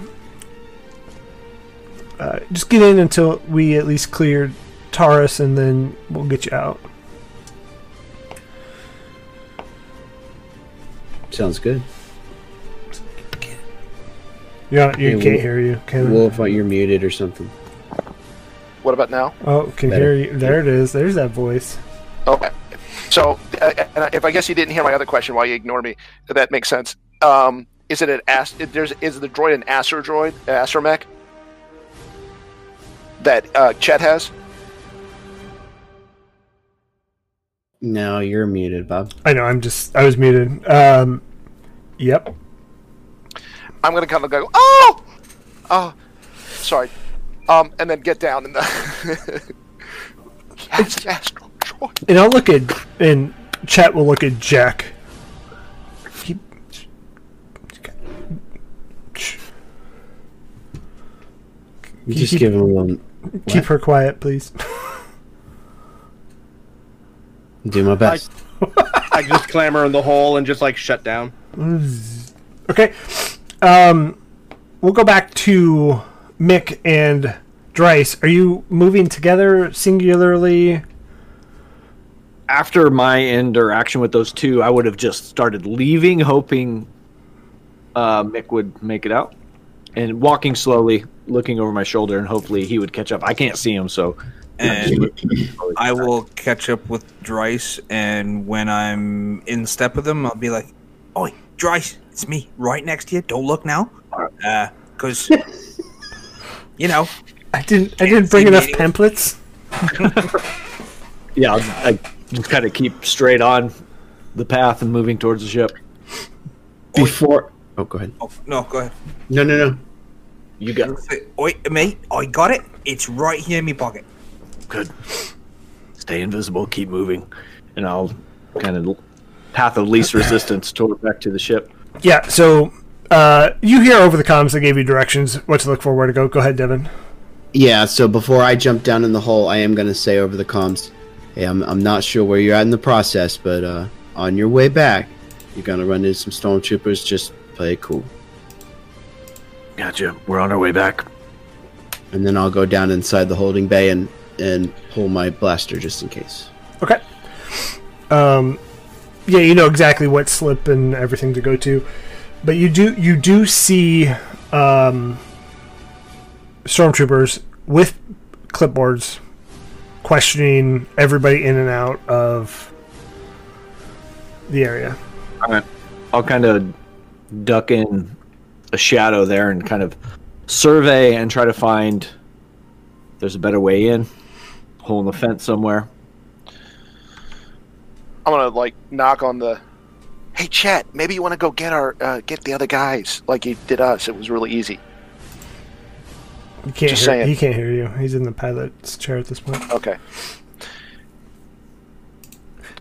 Uh, just get in until we at least clear Taurus, and then we'll get you out. Sounds good. Yeah, you Hey, can't Wolf- hear you. Can Wolf, you're muted or something. What about now? Oh, can Better. hear you. There it is. There's that voice. Okay. So, uh, and if I guess you didn't hear my other question, why you ignore me? That makes sense. Um, is it an as? There's is the droid an Astro droid, astromech that uh, Chet has? No, you're muted, Bob. I know. I'm just. I was muted. Um, yep. I'm gonna kind of go, oh, oh, sorry, um, and then get down in the. yes, the Astro. And I'll look at and Chet will look at Jack. Keep You just give him a little. keep her quiet, please. Do my best. I just clamber in the hole and just like shut down. Okay. Um, we'll go back to Mick and Dryce. Are you moving together singularly? After my interaction with those two, I would have just started leaving, hoping uh, Mick would make it out, and walking slowly, looking over my shoulder, and hopefully he would catch up. I can't see him, so and I will catch up with Dryce, and when I'm in step with him, I'll be like, "Oi, Dryce, it's me, right next to you. Don't look now, uh, cause (laughs) you know." I didn't. I didn't bring enough me. pamphlets. (laughs) yeah, I'll, I just kind of keep straight on the path and moving towards the ship. Before. Oh, go ahead. Oh, no, go ahead. No, no, no. You got Say, Oi, mate, I got it. It's right here in my pocket. good. Stay invisible, keep moving, and I'll kind of path of least resistance toward back to the ship. Yeah. So uh, you hear over the comms that gave you directions, what to look for, where to go. Go ahead, Devin. Yeah, so before I jump down in the hole, I am going to say over the comms, hey, I'm, I'm not sure where you're at in the process, but uh, on your way back, you're going to run into some stormtroopers. Just play it cool. Gotcha. We're on our way back. And then I'll go down inside the holding bay and, and pull my blaster just in case. Okay. Um, yeah, you know exactly what slip and everything to go to, but you do you do see um, stormtroopers with clipboards questioning everybody in and out of the area. I'll kind of duck in a shadow there and kind of survey and try to find if there's a better way in, hole in the fence somewhere. I'm gonna like knock on the. Hey, Chet, maybe you want to go get our uh, get the other guys like you did us. It was really easy. You can't Just hear, saying. he can't hear you. He's in the pilot's chair at this point. Okay.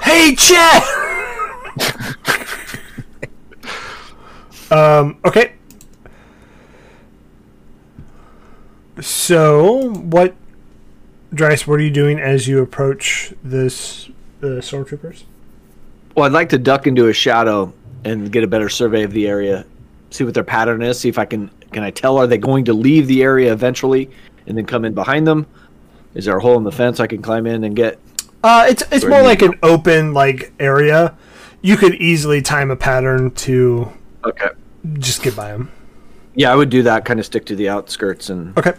Hey, Chet. um. Okay. So, what, Dryce? What are you doing as you approach this the stormtroopers? Well, I'd like to duck into a shadow and get a better survey of the area, see what their pattern is, see if I can can I tell are they going to leave the area eventually and then come in behind them? Is there a hole in the fence I can climb in and get Uh, it's it's Or more like an open like area. You could easily time a pattern to Okay. just get by them. Yeah, I would do that. Kind of stick to the outskirts and Okay.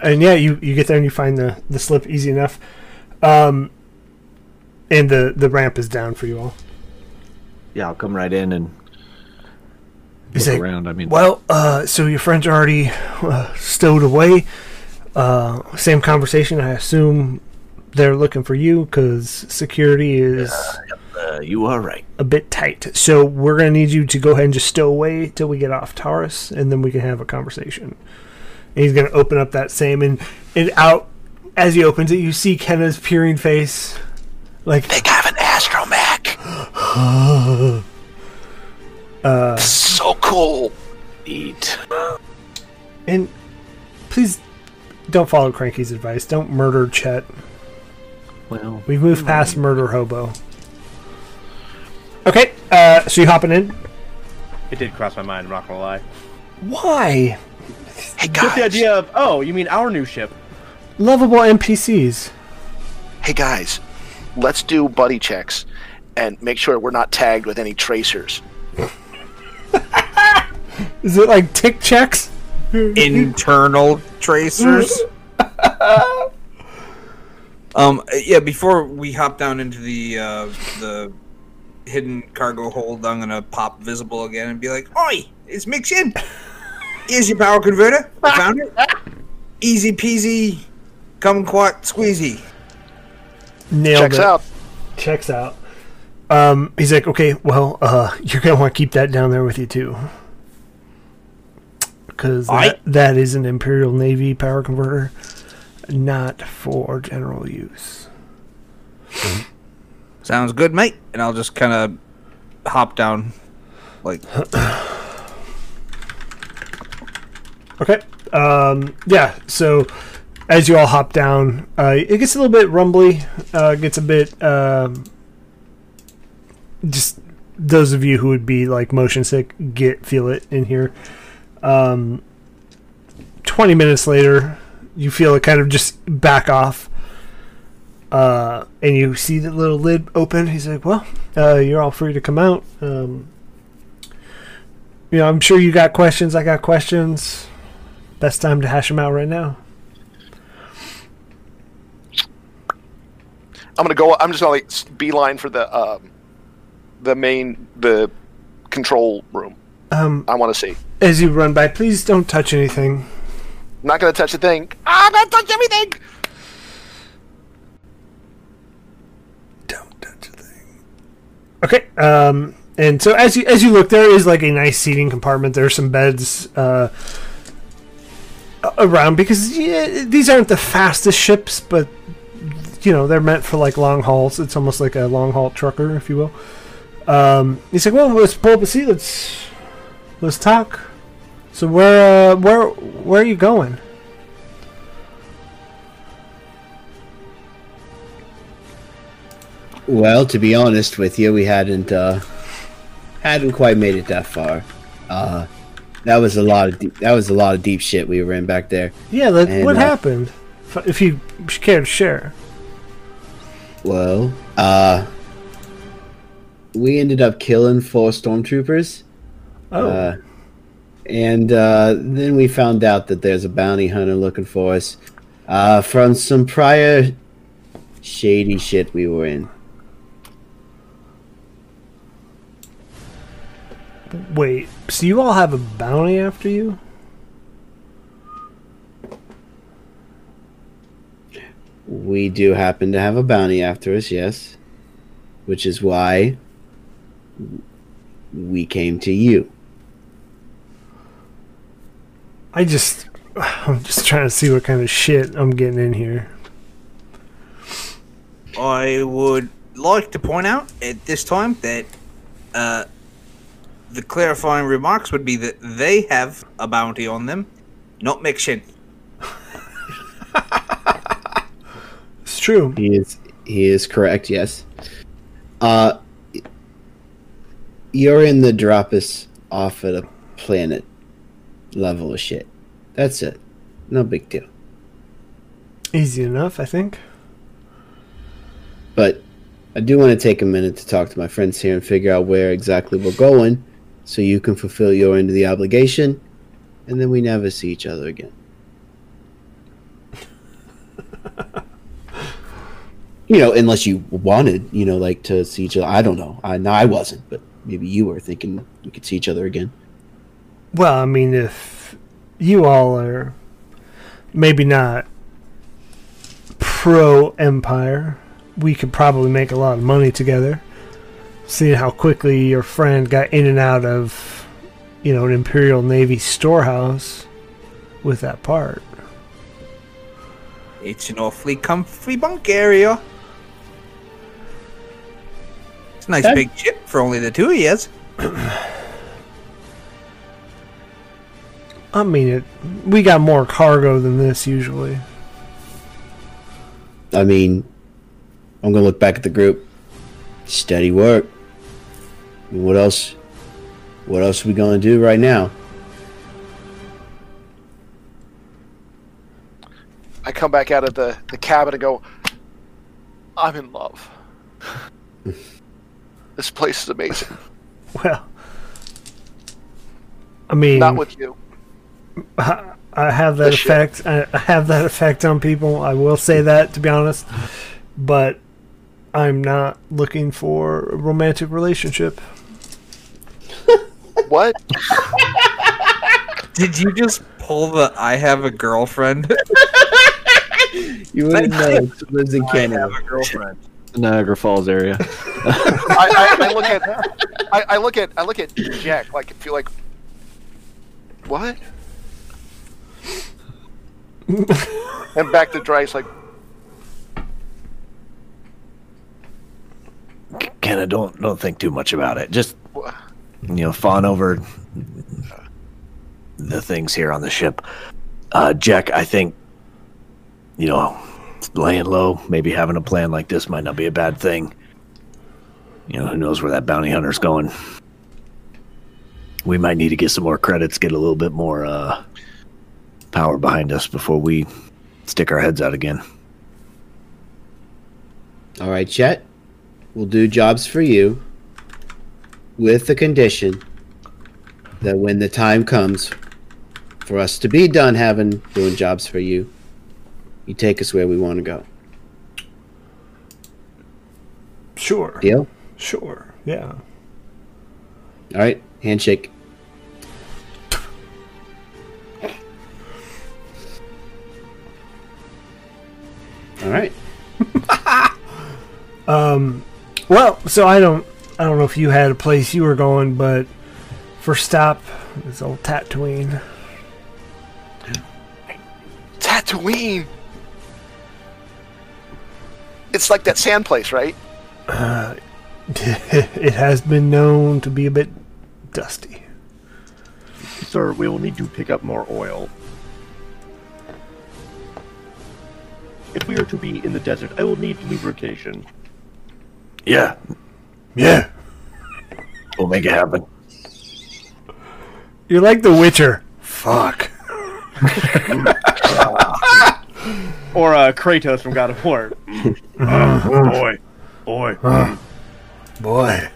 And yeah, you, you get there and you find the, the slip easy enough. Um, and the, the ramp is down for you all. yeah, I'll come right in and He's look like, around. I mean, Well, uh, so your friends are already uh, stowed away. Uh, same conversation. I assume they're looking for you because security is Uh, you are right. a bit tight. So we're gonna need you to go ahead and just stow away till we get off Taurus, and then we can have a conversation. And he's gonna open up that same and and out as he opens it, you see Kenna's peering face, like Think I have an astromech. (gasps) uh, So cool. Eat. and please don't follow Cranky's advice. Don't murder Chet. well, We've moved past murder hobo. Okay, uh, so you hopping in? It did cross my mind. I'm not gonna lie. Why? Hey Just the idea of oh, you mean our new ship? Lovable NPCs. Hey guys, let's do buddy checks and make sure we're not tagged with any tracers. Is it like tick checks? internal tracers. (laughs) um, yeah. Before we hop down into the uh, the hidden cargo hold, I'm gonna pop visible again and be like, "Oi, it's Mick Shin. Here's your power converter. I found it. (laughs) Easy peasy, kumquat squeezy." Nailed Checks it. out. checks out. Um, he's like, okay, well, uh, you're gonna want to keep that down there with you too, because that, that is an Imperial Navy power converter, not for general use. Sounds good, mate. And I'll just kind of hop down, like (clears throat) Okay. Um, yeah. So as you all hop down, uh, it gets a little bit rumbly. Uh, gets a bit um, just those of you who would be like motion sick get feel it in here. Um, Twenty minutes later, you feel it kind of just back off. Uh, and you see the little lid open. He's like, "Well, uh, you're all free to come out." Um, you know, I'm sure you got questions. I got questions. Best time to hash them out right now. I'm gonna go. I'm just gonna like beeline for the um, the main the control room. Um, I want to see. as you run by, please don't touch anything. I'm not gonna touch a thing. Ah, I'm gonna touch everything. Don't touch a thing. Okay. Um, and so as you as you look, there is like a nice seating compartment. There are some beds uh, around because yeah, these aren't the fastest ships, but you know they're meant for like long hauls. It's almost like a long haul trucker, if you will. Um, he's like, well, let's pull up a seat. Let's let's talk. So where uh, where where are you going? Well, to be honest with you, we hadn't uh, hadn't quite made it that far. Uh, that was a lot of deep, that was a lot of deep shit we were in back there. Yeah, like, And, what uh, happened? If you care to share. Well, uh, we ended up killing four stormtroopers. Oh, Uh, and uh, then we found out that there's a bounty hunter looking for us uh, from some prior shady shit we were in. wait. So you all have a bounty after you? We do happen to have a bounty after us, yes. Which is why we came to you. I just, I'm just trying to see what kind of shit I'm getting in here. I would like to point out at this time that uh, the clarifying remarks would be that they have a bounty on them, not Mick Shin. (laughs) True. He is he is correct, yes. Uh you're in the drop us off at a planet level of shit. That's it. No big deal. Easy enough, I think. But I do want to take a minute to talk to my friends here and figure out where exactly we're going so you can fulfill your end of the obligation and then we never see each other again. (laughs) you know, unless you wanted, you know, like to see each other. I don't know. I no, I wasn't, but maybe you were thinking we could see each other again. Well, I mean, if you all are maybe not pro Empire, we could probably make a lot of money together. Seeing how quickly your friend got in and out of, you know, an Imperial Navy storehouse with that part. It's an awfully comfy bunk area. It's a nice Okay. big ship for only the two of yous. I mean, it. We got more cargo than this usually. I mean, I'm gonna look back at the group. Steady work. What else? What else are we gonna do right now? I come back out of the, the cabin and go, I'm in love. (laughs) this place is amazing. (laughs) Well, I mean, Not with you. I I have that The effect. I, I have that effect on people. I will say that to be honest, but I'm not looking for a romantic relationship. (laughs) What? Did you just pull the I have a girlfriend? (laughs) You wouldn't know. It lives in Canada. a girlfriend. Niagara Falls area. (laughs) I, I, I look at I, I look at I look at Jack like feel like what? and back to Dryce like Kenna, don't don't think too much about it. Just you know, fawn over the things here on the ship. Uh, Jack, I think you know, laying low, maybe having a plan like this might not be a bad thing. You know, who knows where that bounty hunter's going? We might need to get some more credits, get a little bit more uh, power behind us before we stick our heads out again. All right, Chet. We'll do jobs for you with the condition that when the time comes for us to be done having doing jobs for you, you take us where we want to go. Sure. Deal? Sure. Yeah. All right, handshake. All right. (laughs) Um. Well, so I don't. I don't know if you had a place you were going, but first stop is old Tatooine. Tatooine. It's like that sand place, right? Uh, (laughs) it has been known to be a bit dusty. Sir, we will need to pick up more oil. If we are to be in the desert, I will need lubrication. Yeah, Yeah. we'll make it happen. You're like the Witcher. Fuck. (laughs) Or uh, Kratos from God of War. (laughs) boy, boy. (sighs) Boy.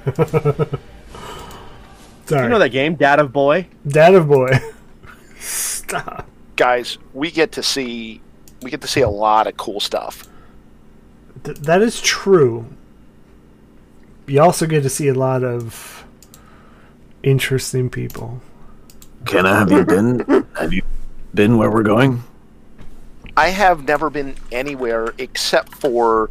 Sorry. You know that game, Dad of Boy? Dad of boy. (laughs) Stop. Guys, we get to see we get to see a lot of cool stuff. Th- that is true. You also get to see a lot of interesting people. Kenna, have you been? Have you been where we're going? I have never been anywhere except for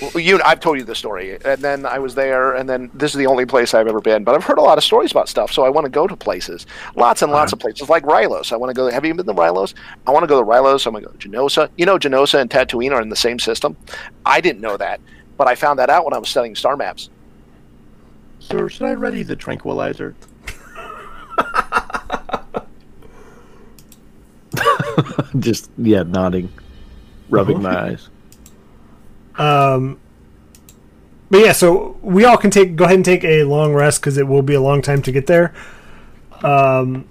well, you. I've told you the story, and then I was there, and then this is the only place I've ever been. But I've heard a lot of stories about stuff, so I want to go to places, lots and lots of uh-huh. places, like Rylos. I want to go. Have you been to Rylos? I want to go to Rylos. I'm going to go to Genosa. You know, Genosa and Tatooine are in the same system. I didn't know that, but I found that out when I was studying star maps. Sir, should I ready the tranquilizer? (laughs) (laughs) Just yeah, nodding, rubbing my eyes. Um, but yeah, so we all can take go ahead and take a long rest because it will be a long time to get there. Um,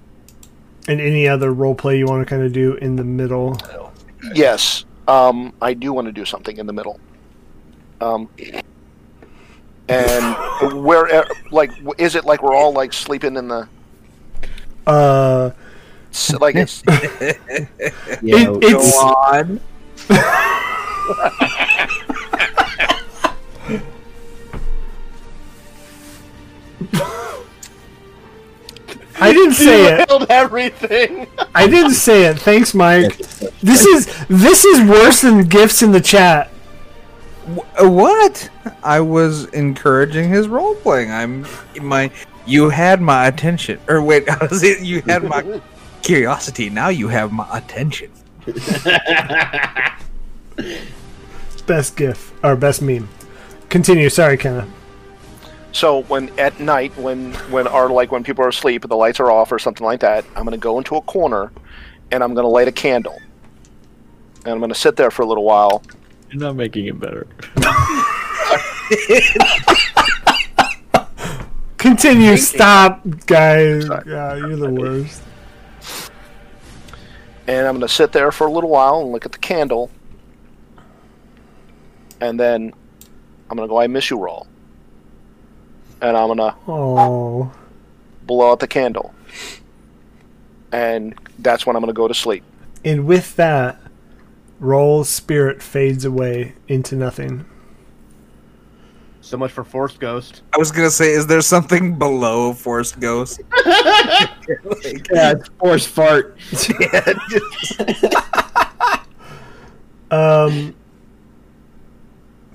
and any other role play you want to kind of do in the middle. Yes, um, I do want to do something in the middle. Um, and (laughs) where, like, is it like we're all like sleeping in the Uh, s- like it's (laughs) Yeah, it- it's on. I didn't say it. Everything. I didn't say it. Thanks, Mike. This is this is worse than gifts in the chat. Uh, What? I was encouraging his role playing. I'm my. You had my attention. Or wait, (laughs) I was? You had my (laughs) curiosity. Now you have my attention. (laughs) Best gif or best meme. Continue. Sorry, Kenna. So when at night, when when our like when people are asleep, the lights are off or something like that, I'm gonna go into a corner, and I'm gonna light a candle, and I'm gonna sit there for a little while. You're not making it better. (laughs) Continue. Stop, guys. Yeah, you're the worst. And I'm going to sit there for a little while and look at the candle, and then I'm going to go, I miss you roll. And I'm going to Oh, blow out the candle. And that's when I'm going to go to sleep. and with that, Roll's spirit fades away into nothing. So much for Force Ghost. I was gonna say, is there something below Force Ghost? (laughs) yeah, it's force fart. (laughs) Um,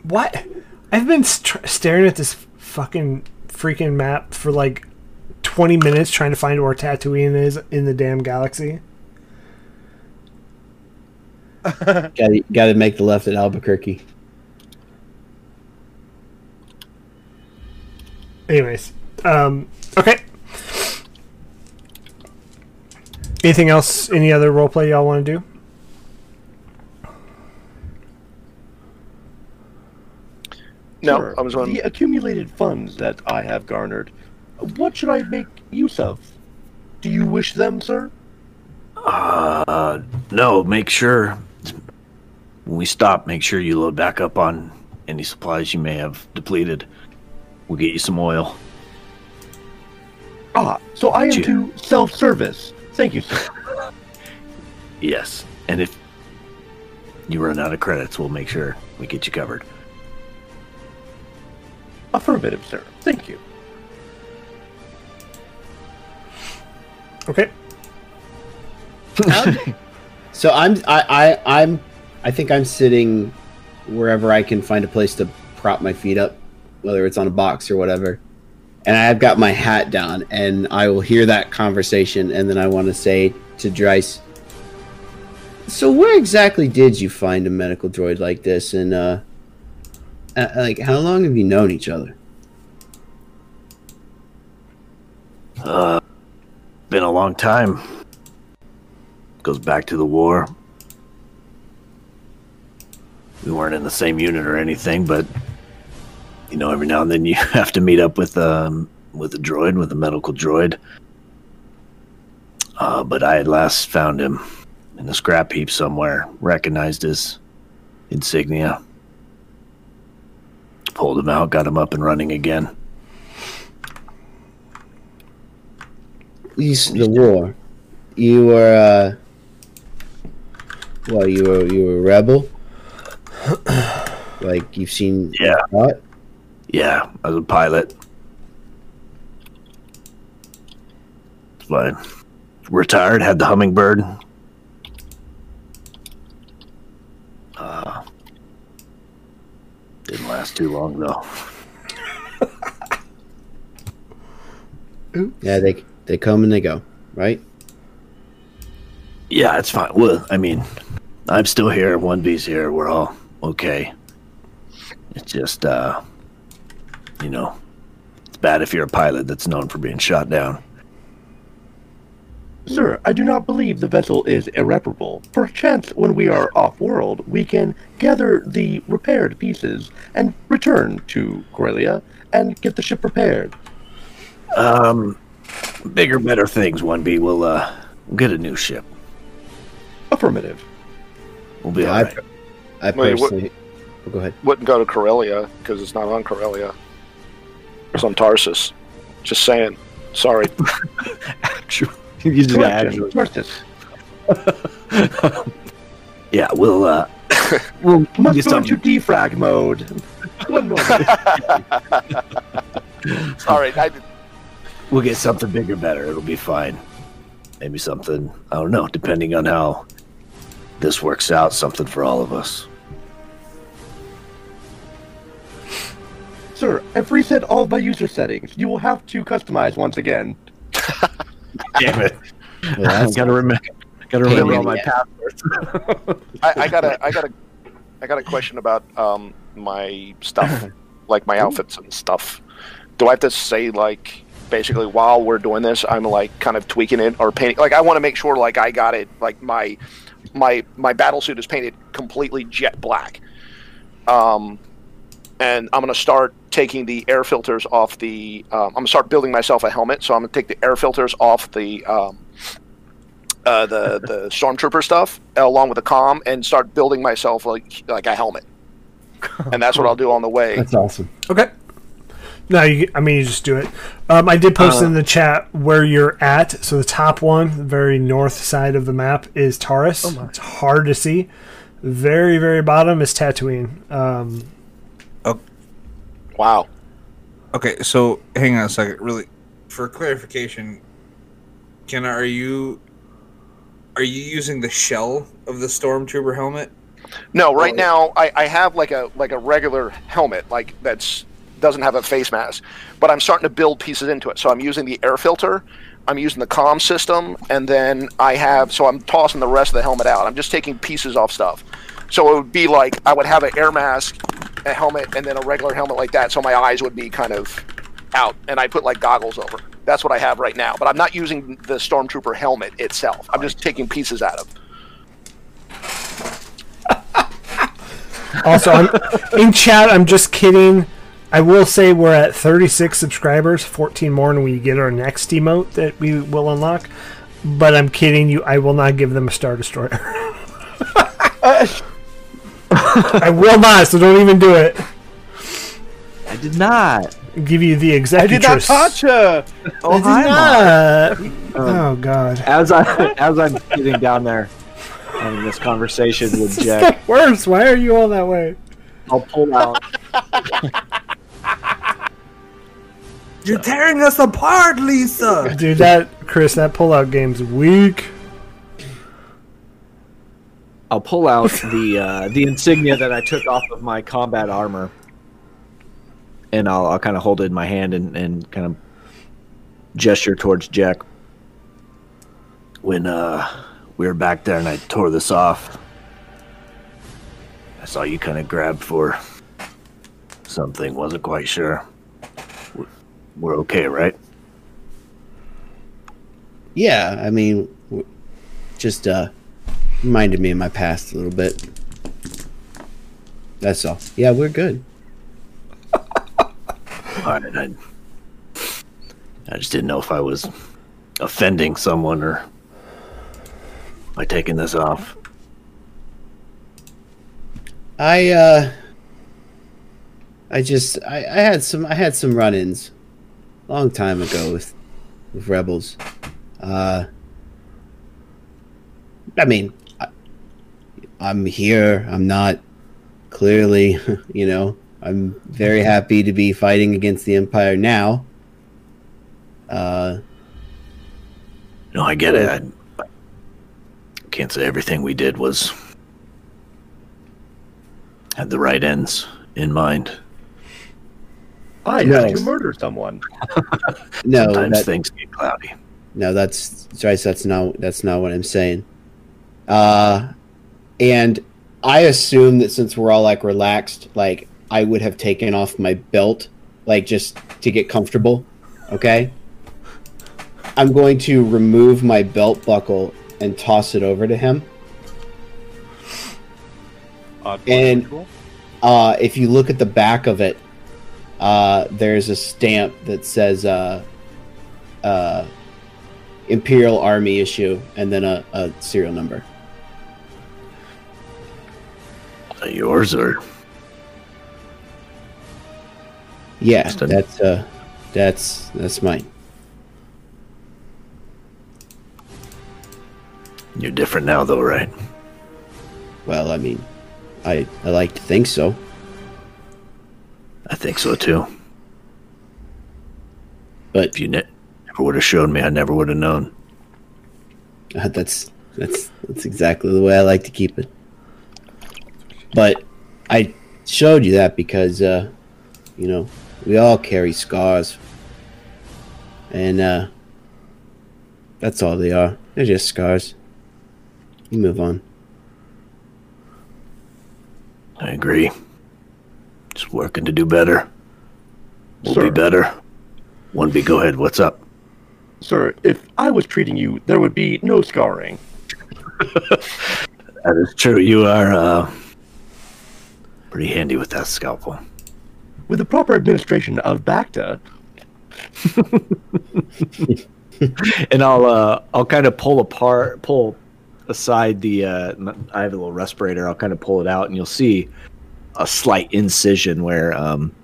what? I've been st- staring at this fucking freaking map for like 20 minutes trying to find where Tatooine is in the damn galaxy. Got to got to make the left at Albuquerque. Anyways, um, okay. Anything else? Any other roleplay y'all want to do? No, Sure. I was on. The accumulated funds that I have garnered, what should I make use of? Do you wish them, sir? Uh, no, make sure when we stop, make sure you load back up on any supplies you may have depleted. We'll get you some oil. Ah, so I am Gee. to self-service. Thank you, sir. (laughs) Yes, and if you run out of credits, we'll make sure we get you covered. Affirmative, sir. Thank you. Okay. (laughs) So I'm I, I I'm I think I'm sitting wherever I can find a place to prop my feet up, whether it's on a box or whatever. And I've got my hat down, and I will hear that conversation, and then I want to say to Dryce, "So where exactly did you find a medical droid like this? And uh, uh, like, how long have you known each other?" Uh, been a long time. Goes back to the war. We weren't in the same unit or anything, but you know, every now and then you (laughs) have to meet up with um with a droid, with a medical droid. Uh, but I had last found him in a scrap heap somewhere, recognized his insignia. Pulled him out, got him up and running again. You, s- the war. You were uh, well, you were you were a rebel. (clears throat) like you've seen Yeah. what? Yeah, I was a pilot. It's fine. Retired, had the hummingbird. Uh, didn't last too long though. Yeah, they they come and they go, right? Yeah, it's fine. Well, I mean, I'm still here. One B's here. We're all okay. It's just, uh, you know, it's bad if you're a pilot that's known for being shot down. Sir, I do not believe the vessel is irreparable. Perchance, when we are off-world, we can gather the repaired pieces and return to Corellia and get the ship repaired. Um, bigger, better things. One B. We'll uh, we'll get a new ship. Affirmative. We'll be Yeah, all I, right. I Wait, what- Oh, go ahead. Wouldn't go to Corellia because it's not on Corellia. It's on Tarsus. Just saying. Sorry. (laughs) Actually, you just got actually. Tarsus. (laughs) Yeah, we'll uh, (laughs) we'll Must get go into defrag mode. One moment. Sorry. I, We'll get something bigger, better. It'll be fine. Maybe something. I don't know. Depending on how this works out, something for all of us. Sir, I've reset all of my user settings. You will have to customize once again. (laughs) Damn it! Well, that's gotta remember. Gotta remember all my passwords. (laughs) I, I got a, I got a, I got a question about um my stuff, (laughs) like my outfits and stuff. Do I have to say like basically while we're doing this, I'm like kind of tweaking it or painting? Like I want to make sure like I got it like my my my battle suit is painted completely jet black. Um, and I'm gonna start taking the air filters off the. Um, I'm gonna start building myself a helmet, so I'm gonna take the air filters off the. Um, uh, the the (laughs) stormtrooper stuff along with the com and start building myself like like a helmet, and that's what I'll do on the way. That's awesome. Okay. No, you, I mean you just do it. Um, I did post Uh, in the chat where you're at. So the top one, the very north side of the map, is Taurus. it's hard to see. Very, very bottom is Tatooine. Um, Wow. Okay, so hang on a second, really, for clarification, Kenna, are you are you using the shell of the stormtrooper helmet? No, right oh. now I, I have like a like a regular helmet like that's doesn't have a face mask, but I'm starting to build pieces into it. So I'm using the air filter, I'm using the comm system, and then I have so I'm tossing the rest of the helmet out. I'm just taking pieces off stuff. So it would be like I would have an air mask, a helmet, and then a regular helmet like that. So my eyes would be kind of out, and I put like goggles over. That's what I have right now. But I'm not using the stormtrooper helmet itself. I'm just taking pieces out of. (laughs) also, I'm, in chat, I'm just kidding. I will say we're at 36 subscribers, 14 more when we get our next emote that we will unlock. But I'm kidding you. I will not give them a Star Destroyer. (laughs) I will not, so don't even do it. I did not. Give you the exact. I did not executress. touch her. Oh, I did oh, hi, Mark. not. Um, oh God. As I as I'm sitting down there having this conversation with Jack, Worse. Why are you all that way? I'll pull out. You're tearing us apart, Lisa. Dude, that Chris, that pullout game's weak. I'll pull out the uh, the insignia that I took off of my combat armor, and I'll, I'll kind of hold it in my hand and, and kind of gesture towards Jack. When uh, we were back there and I tore this off, I saw you kind of grab for something. Wasn't quite sure. We're- We're okay, right? Yeah, I mean, just uh, reminded me of my past a little bit. That's all. Yeah, we're good. (laughs) All right, I, I just didn't know if I was offending someone or by taking this off. I uh, I just I, I had some I had some run-ins, long time ago with with rebels. Uh, I mean, I'm here. I'm not clearly, (laughs) you know. I'm very happy to be fighting against the Empire now. Uh, No, I get it. I can't say everything we did was had the right ends in mind. I No. had to murder someone. (laughs) (laughs) no, Sometimes that, things get cloudy. No, that's Joyce. That's not that's not what I'm saying. Uh, and I assume that since we're all like relaxed, like I would have taken off my belt, like just to get comfortable. Okay. I'm going to remove my belt buckle and toss it over to him. And uh, if you look at the back of it, uh, there's a stamp that says uh, uh, Imperial Army issue and then a, a serial number. Yours or Yeah, that's uh, that's that's mine. You're different now, though, right? Well, I mean, I I like to think so. I think so too. But If you ne- never would have showed me, I never would have known. Uh, (laughs) that's that's that's exactly the way I like to keep it. But I showed you that because uh, you know we all carry scars, and uh, that's all they are. They're just scars. You move on. I agree. Just working to do better. We'll Sir. be better. One B, go ahead. What's up? Sir, if I was treating you, there would be no scarring. (laughs) That is true. You are uh, pretty handy with that scalpel. With the proper administration of Bacta, (laughs) and I'll uh, I'll kind of pull apart, pull aside the. Uh, I have a little respirator. I'll kind of pull it out, and you'll see a slight incision where um,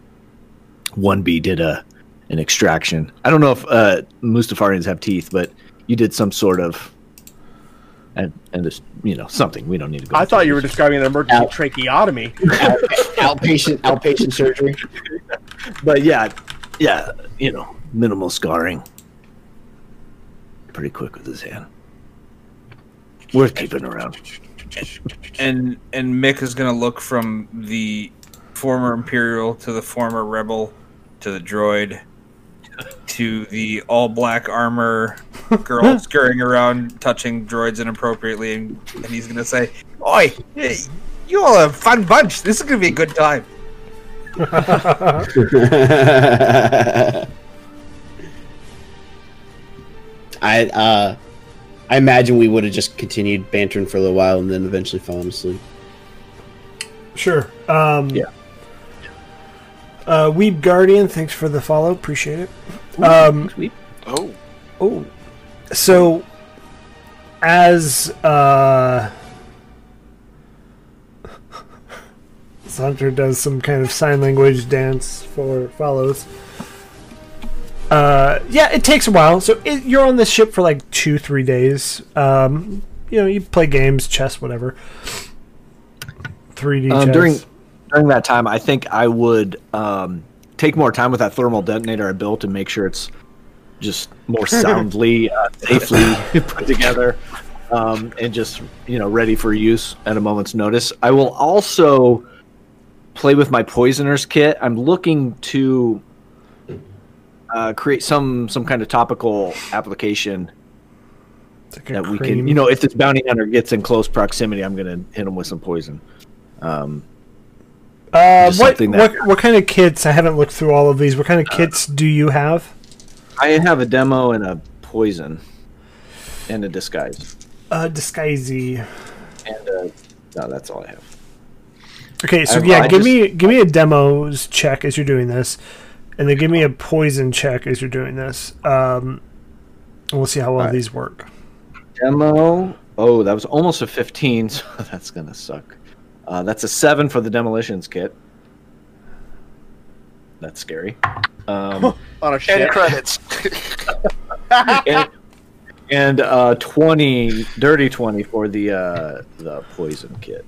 one B did a an extraction. I don't know if uh, Mustafarians have teeth, but you did some sort of. And, and this, you know, something we don't need to go. I thought you were this. describing an emergency Out. tracheotomy. outpatient outpatient surgery. (laughs) but yeah, Yeah, you know, minimal scarring. Pretty quick with his hand. Worth keeping around. and and Mick is gonna look from the former Imperial to the former Rebel to the droid to the all black armor girl (laughs) scurrying around touching droids inappropriately and, and he's gonna say, Oi, hey, you all a fun bunch. This is gonna be a good time. (laughs) I uh, I imagine we would have just continued bantering for a little while and then eventually fallen asleep. Sure. Um, Yeah. Uh, Weeb Guardian, thanks for the follow. Appreciate it. Um, Oh, oh, so as uh, (laughs) Hunter does some kind of sign language dance for follows. Uh, yeah, it takes a while. So it, you're on this ship for like two, three days. Um, you know, you play games, chess, whatever. 3D um, chess. during during that time, I think I would um, take more time with that thermal detonator I built and make sure it's just more (laughs) soundly, uh, safely (laughs) put together, um, and just you know ready for use at a moment's notice. I will also play with my poisoners kit. I'm looking to uh, create some some kind of topical application like that we cream. can, you know, if this bounty hunter gets in close proximity, I'm gonna hit him with some poison. Um, Uh, what, that- what what kind of kits? I haven't looked through all of these. What kind of kits do you have? I have a demo and a poison, and a disguise, Uh, disguisey. and uh, no, that's all I have. Okay, so I've- yeah, I give just- me give me a demos check as you're doing this, and then give me a poison check as you're doing this. Um, and we'll see how well Alright. these work. Demo. Oh, that was almost a 15, (laughs) so that's gonna suck. Uh, that's a seven for the demolitions kit. That's scary. Um, (laughs) on a end ship. credits. (laughs) and and uh, 20, dirty 20 for the uh, the poison kit.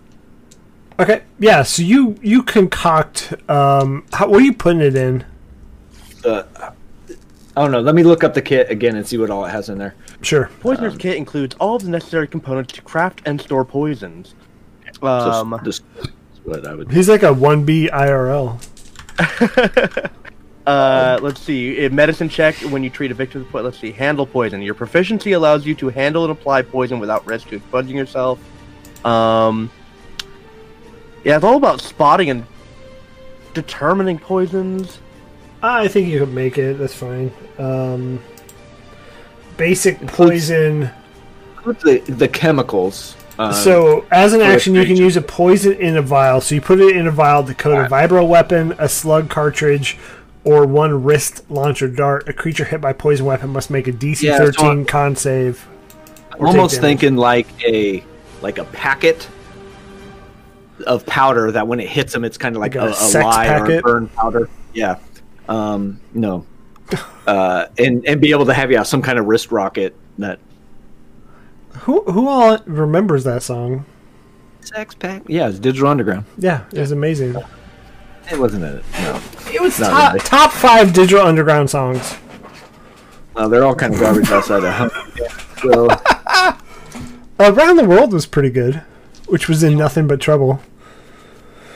Okay, yeah. So you you concoct. Um, how, what are you putting it in? Uh, I don't know. Let me look up the kit again and see what all it has in there. Sure. Poisoner's kit includes all of the necessary components to craft and store poisons. So Um, this is what I would. He's like a one B IRL. (laughs) uh, let's see. A medicine check when you treat a victim with poison. Let's see. Handle poison. Your proficiency allows you to handle and apply poison without risk to exposing yourself. Um, yeah, it's all about spotting and determining poisons. I think you could make it. That's fine. Um, basic poison. The the chemicals? Uh, so, as an action, you can use a poison in a vial. So, you put it in a vial to coat a vibro weapon, a slug cartridge, or one wrist launcher dart. A creature hit by poison weapon must make a DC Yeah, 13 I- con save. I'm almost thinking like a like a packet of powder that when it hits them, it's kind of like, Like a a, a sex lye or a burn powder. Yeah, Um, no, (laughs) uh, and and be able to have yeah some kind of wrist rocket that Who who all remembers that song? sex pack. Yeah, it's Digital Underground. Yeah, it was amazing. It wasn't it. No, It was Not top really. top five Digital Underground songs. no, they're all kind of garbage outside of home. (laughs) So Around the World was pretty good, which was in Nothing But Trouble.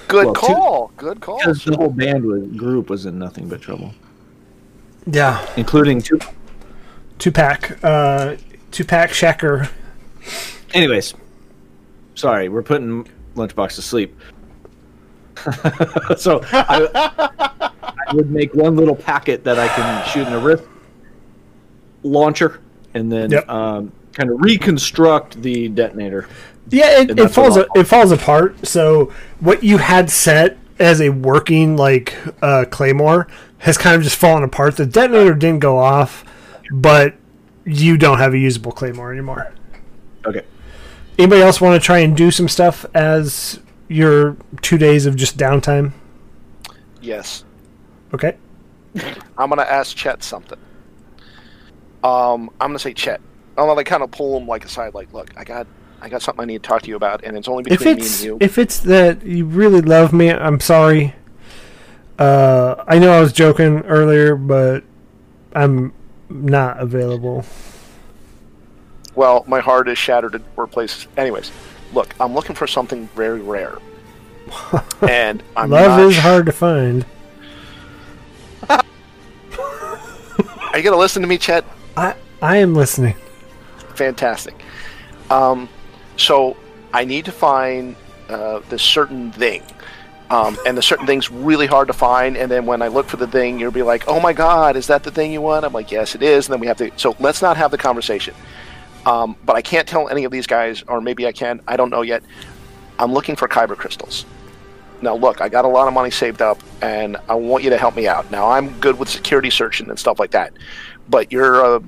Good Well, two- call. Good call. because the whole band was group was in nothing but trouble, Yeah, including two. Tupac, uh, Tupac Shakur. Anyways, sorry, we're putting Lunchbox to sleep. (laughs) so I, I would make one little packet that I can shoot in a wrist launcher, and then Yep. um, kind of reconstruct the detonator. Yeah, it, it falls it falls apart. So what you had set as a working like uh, claymore has kind of just fallen apart. The detonator didn't go off, but you don't have a usable claymore anymore. Okay. Anybody else want to try and do some stuff as your two days of just downtime? Yes. Okay. I'm gonna ask Chet something. Um, I'm gonna say Chet. I'm gonna like kind of pull him like aside, like, look, I got, I got something I need to talk to you about, and it's only If between me and you. if it's that you really love me, I'm sorry. Uh, I know I was joking earlier, but I'm not available. Well, my heart is shattered at four places. Anyways, look, I'm looking for something very rare, (laughs) and I'm Love is sh- hard to find. (laughs) Are you gonna listen to me, Chet? I I am listening. Fantastic. Um, so I need to find uh, this certain thing. Um, and the certain thing's really hard to find. And then when I look for the thing, you'll be like, "Oh my God, is that the thing you want?" I'm like, "Yes, it is." And then we have to. So let's not have the conversation. Um, but I can't tell any of these guys, or maybe I can. I don't know yet. I'm looking for kyber crystals. Now, look, I got a lot of money saved up, and I want you to help me out. Now, I'm good with security searching and stuff like that, but you're a,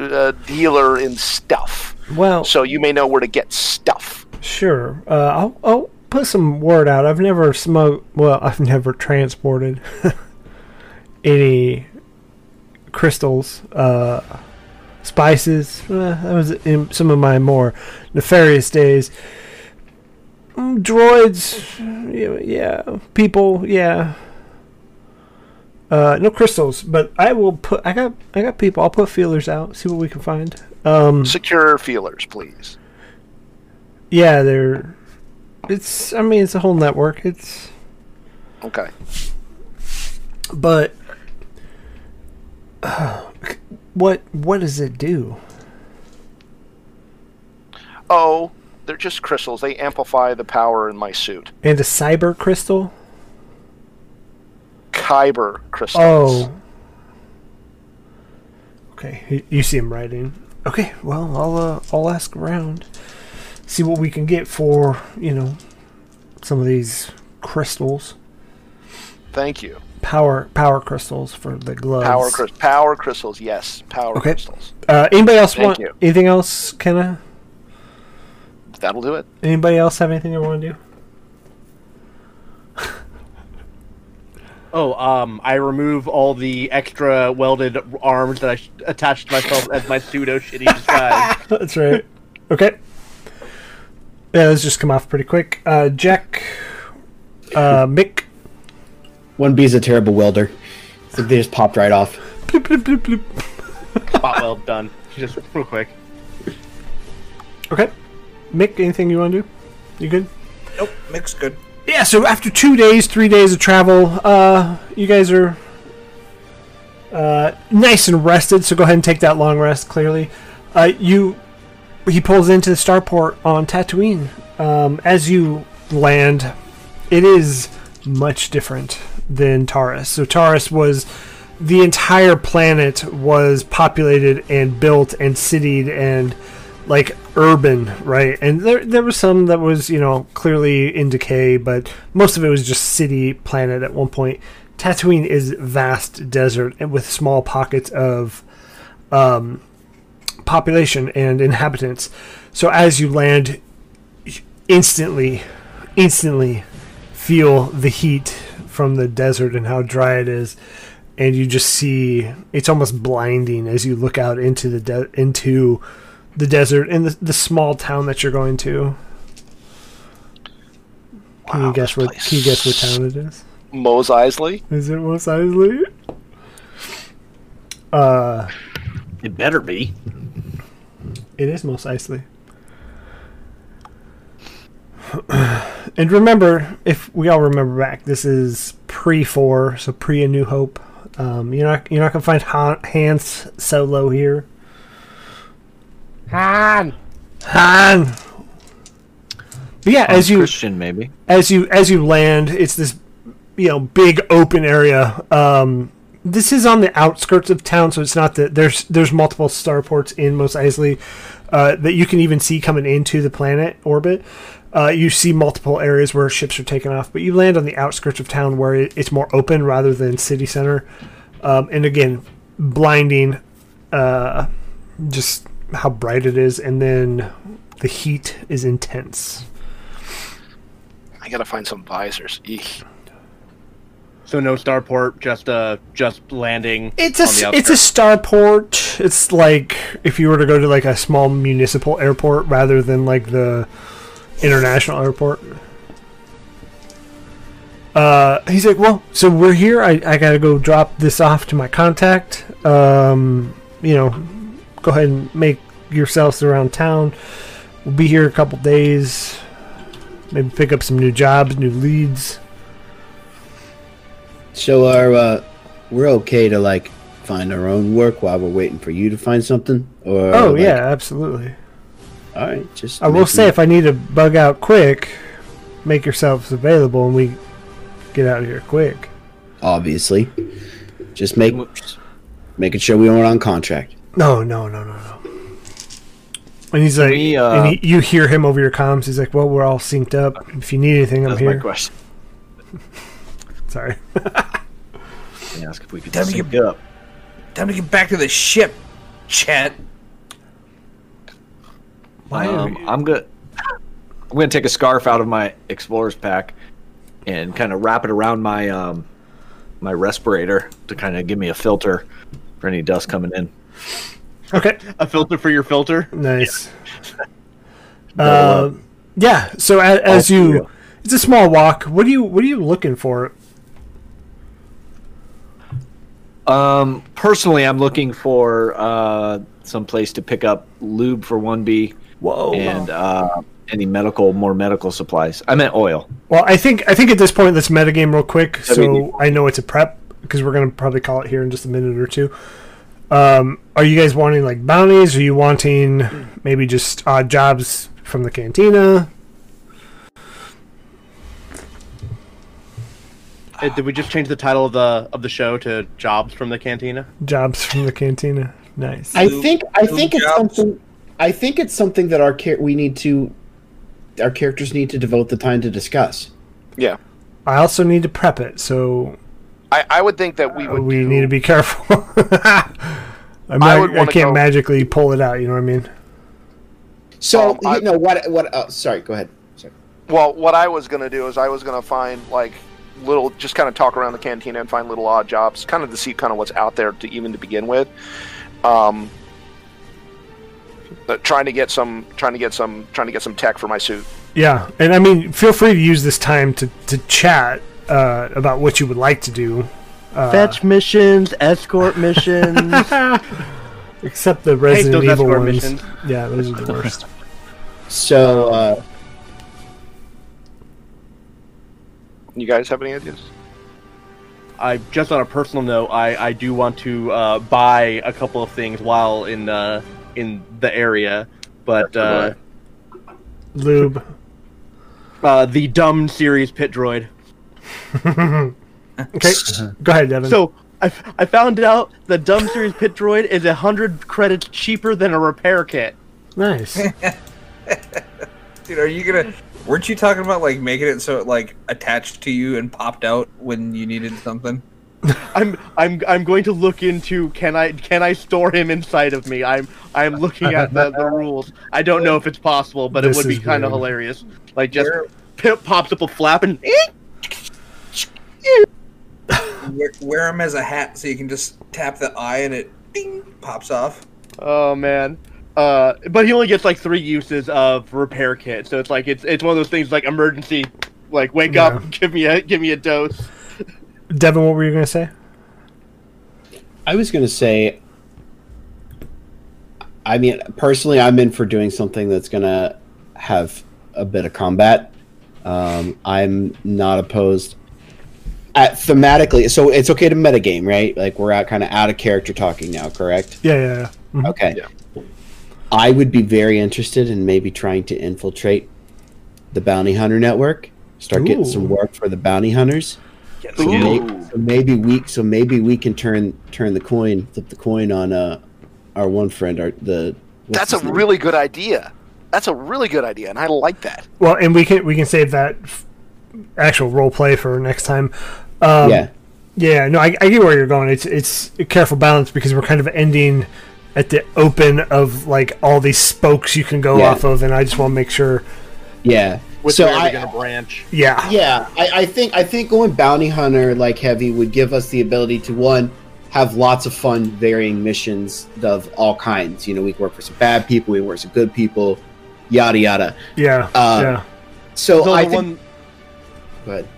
a dealer in stuff, Well, so you may know where to get stuff. sure. Uh, I'll I'll put some word out. I've never smoked. Well, (laughs) I've never transported (laughs) any crystals, uh, spices. Uh, that was in some of my more nefarious days. Mm, droids, yeah, yeah, people, yeah. Uh, no crystals, but I will put. I got. I got people. I'll put feelers out. See what we can find. Um, Secure feelers, please. yeah, they're. It's. I mean, it's a whole network. It's. Okay. But. (sighs) what What does it do? Oh, they're just crystals. They amplify the power in my suit. And a cyber crystal? Kyber crystals. Oh. Okay, you- you see him writing. Okay, well, I'll uh, I'll ask around, see what we can get for you know, some of these crystals, Thank you. Power power crystals for the gloves. Power crystals. Power crystals. Yes, power Okay. crystals. Uh, anybody else Thank want you. anything else? Kenna? That'll do it. Anybody else have anything they want to do? Oh, um, I remove all the extra welded arms that I sh- attached to myself as my pseudo shitty (laughs) disguise. That's right. Okay. Yeah, let's just come off pretty quick. Uh, Jack, uh, Mick. One B's a terrible welder. So they just popped right off. Bloop, bloop, bloop, bloop. Spot weld done. Just real quick. Okay. Mick, anything you want to do? You good? Nope, mix good. Yeah, so after two days, three days of travel, uh, you guys are uh, nice and rested, so go ahead and take that long rest, clearly. Uh, you He pulls into the starport on Tatooine. Um, as you land, it is much different than Taurus. So Taurus was the entire planet was populated and built and citied and like urban, right? And there there was some that was, you know, clearly in decay, but most of it was just city planet at one point. Tatooine is vast desert and with small pockets of um, population and inhabitants. So as you land, instantly, instantly feel the heat from the desert and how dry it is. and you just see it's almost blinding as you look out into the de- into the desert and the, the small town that you're going to. Can you guess this what? Can you guess what town it is? Mos Eisley. Is it Mos Eisley? Uh, It better be. it is Mos Eisley. (clears throat) and remember, if we all remember back, this is pre four, so pre A New Hope. Um, you're not you're not gonna find Han, Hans Solo here. Han. Han. But yeah, as you Christian, maybe. as you as you land, it's this you know big open area. Um, this is on the outskirts of town, so it's not that there's there's multiple starports in Mos Eisley uh, that you can even see coming into the planet orbit. Uh, you see multiple areas where ships are taken off, but you land on the outskirts of town where it's more open rather than city center. Um, and again, blinding, uh, just how bright it is, and then the heat is intense. I gotta find some visors. Eek. So no starport, just uh, just landing. It's on the a it's a starport. It's like if you were to go to like a small municipal airport rather than like the international airport. Uh, he's like, well, so we're here. I, I gotta go drop this off to my contact. Um, you know, go ahead and make yourselves around town. We'll be here a couple days. Maybe pick up some new jobs, new leads. So are uh, we're okay to like find our own work while we're waiting for you to find something? Or Oh like- yeah, absolutely. All right, just I will making- say, if I need to bug out quick, make yourselves available and we get out of here quick. obviously, just make making sure we weren't on contract. No, no, no, no, no. And he's like, we, uh, and he, you hear him over your comms. He's like, "Well, we're all synced up. If you need anything, I'm That's my here." question. (laughs) Sorry. Ask if we could Time to sync get- up. Time to get back to the ship, Chet. Um, I'm good. I'm gonna take a scarf out of my explorer's pack and kind of wrap it around my um my respirator to kind of give me a filter for any dust coming in. Okay. A filter for your filter. Nice. Double Um, yeah. So as, as you, three. it's a small walk. What do you What are you looking for? Um, personally, I'm looking for uh some place to pick up lube for one B Whoa. and uh any medical more medical supplies. I meant oil. Well, I think I think at this point let's metagame real quick, I mean- so I know it's a prep because we're gonna probably call it here in just a minute or two. Um, are you guys wanting like bounties? Are you wanting maybe just odd jobs from the cantina? Uh, did we just change the title of the of the show to "Jobs from the Cantina"? Jobs from the cantina. Nice. I think I think it's something. I think it's something that our char- we need to, our characters need to devote the time to discuss. Yeah, I also need to prep it, so I, I would think that we uh, would. we do- need to be careful. (laughs) I'm not, I I, would wanna can't go- magically pull it out. You know what I mean? So Um, I- you know what? What? Uh, sorry, go ahead. Sorry. Well, what I was gonna do is I was gonna find like little, just kind of talk around the cantina and find little odd jobs, kind of to see kind of what's out there to even to begin with. Um, but trying to get some, trying to get some, trying to get some tech for my suit. Yeah, and I mean, feel free to use this time to to chat uh, about what you would like to do. Uh, Fetch missions, escort missions. (laughs) except the Hate Resident those Evil escort ones. missions. Yeah, those are the worst. (laughs) So uh, You guys have any ideas? I just on a personal note, I, I do want to uh, buy a couple of things while in uh, in the area, but uh, Lube. uh, the DUM series pit droid. (laughs) Okay, (laughs) go ahead, Devin. So I, I found out the DUM series pit droid is a hundred credits cheaper than a repair kit. nice. (laughs) Dude, are you gonna? Weren't you talking about like making it so it like attached to you and popped out when you needed something? I'm I'm I'm going to look into can I can I store him inside of me? I'm I'm looking at the, the rules. I don't know if it's possible, but This it would be kind of hilarious. Like just Where- pip pops up a flap and (laughs) wear, wear them as a hat so you can just tap the eye and it ding pops off. Oh man. Uh, but he only gets like three uses of repair kit, so it's like it's it's one of those things like emergency, like wake Yeah. up, (laughs) give me a give me a dose. Devin, what were you gonna say? I was gonna say. I mean, personally, I'm in for doing something that's gonna have a bit of combat. Um, I'm not opposed. At thematically, so it's okay to metagame, right? Like we're out kind of out of character talking now, correct? Yeah, yeah, yeah. Mhm. Okay. I would be very interested in maybe trying to infiltrate the bounty hunter network. Start getting some work for the bounty hunters. Get So, some may- guild. so maybe we so maybe we can turn turn the coin, flip the coin on uh our one friend, our the. That's a name? really good idea. That's a really good idea, and I like that. Well, and we can we can save that f- actual role play for next time. Um, yeah. Yeah, no, I, I get where you're going. It's it's a careful balance because we're kind of ending at the open of like all these spokes you can go Yeah. off of, and I just want to make sure. Yeah. Which so way are I, they gonna branch? Yeah, yeah, I, I think I think going bounty hunter like heavy would give us the ability to one have lots of fun, varying missions of all kinds. You know, we can work for some bad people, we can work for some good people, yada yada. yeah, Uh, yeah. So So I the think. one Go ahead.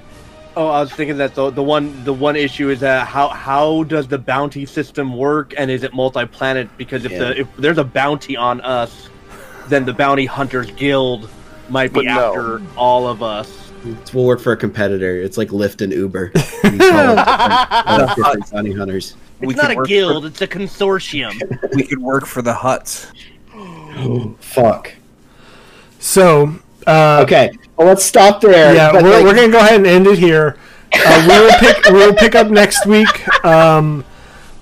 oh, I was thinking that the the one the one issue is that how how does the bounty system work, and is it multi-planet? Because if Yeah. the if there's a bounty on us, then the bounty hunters guild might be But no. after all of us. We'll work for a competitor. It's like Lyft and Uber. (laughs) We call different- different bounty hunters. We It's not a work guild; it's a consortium. (laughs) We could work for the Hutts. oh, Fuck. So, uh, Okay. Well, let's stop there. yeah, But, we're, like, we're gonna go ahead and end it here. Uh, we will pick we'll pick up next week. Um,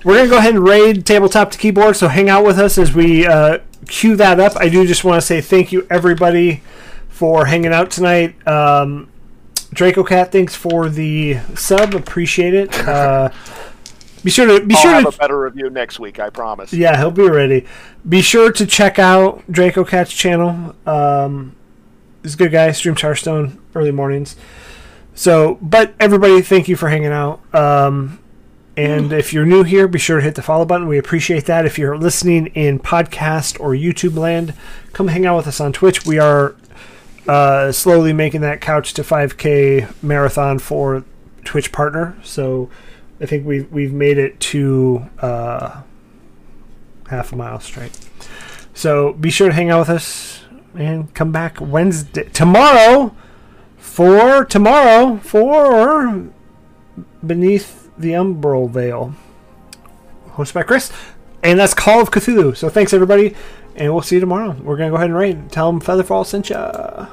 we're gonna go ahead and raid tabletop to keyboard. So hang out with us as we uh, cue that up. I do just want to say thank you everybody for hanging out tonight. Um, Draco Cat, thanks for the sub. Appreciate it. (laughs) Uh, be sure to be I'll sure have to a better review next week. I promise. yeah, he'll be ready. Be sure to check out Draco Cat's channel. Um, he's a good guy. Streams Hearthstone early mornings. So, but everybody, thank you for hanging out. Um, and if you're new here, be sure to hit the follow button. We appreciate that. If you're listening in podcast or YouTube land, come hang out with us on Twitch. We are uh, slowly making that couch to 5K marathon for Twitch partner. So I think we've we've made it to uh, half a mile straight. So be sure to hang out with us and come back Wednesday tomorrow for tomorrow for beneath the umbral veil. Hosted by Chris, and that's Call of Cthulhu. So thanks everybody, and we'll see you tomorrow. We're gonna go ahead and rate. Tell them Featherfall sent ya.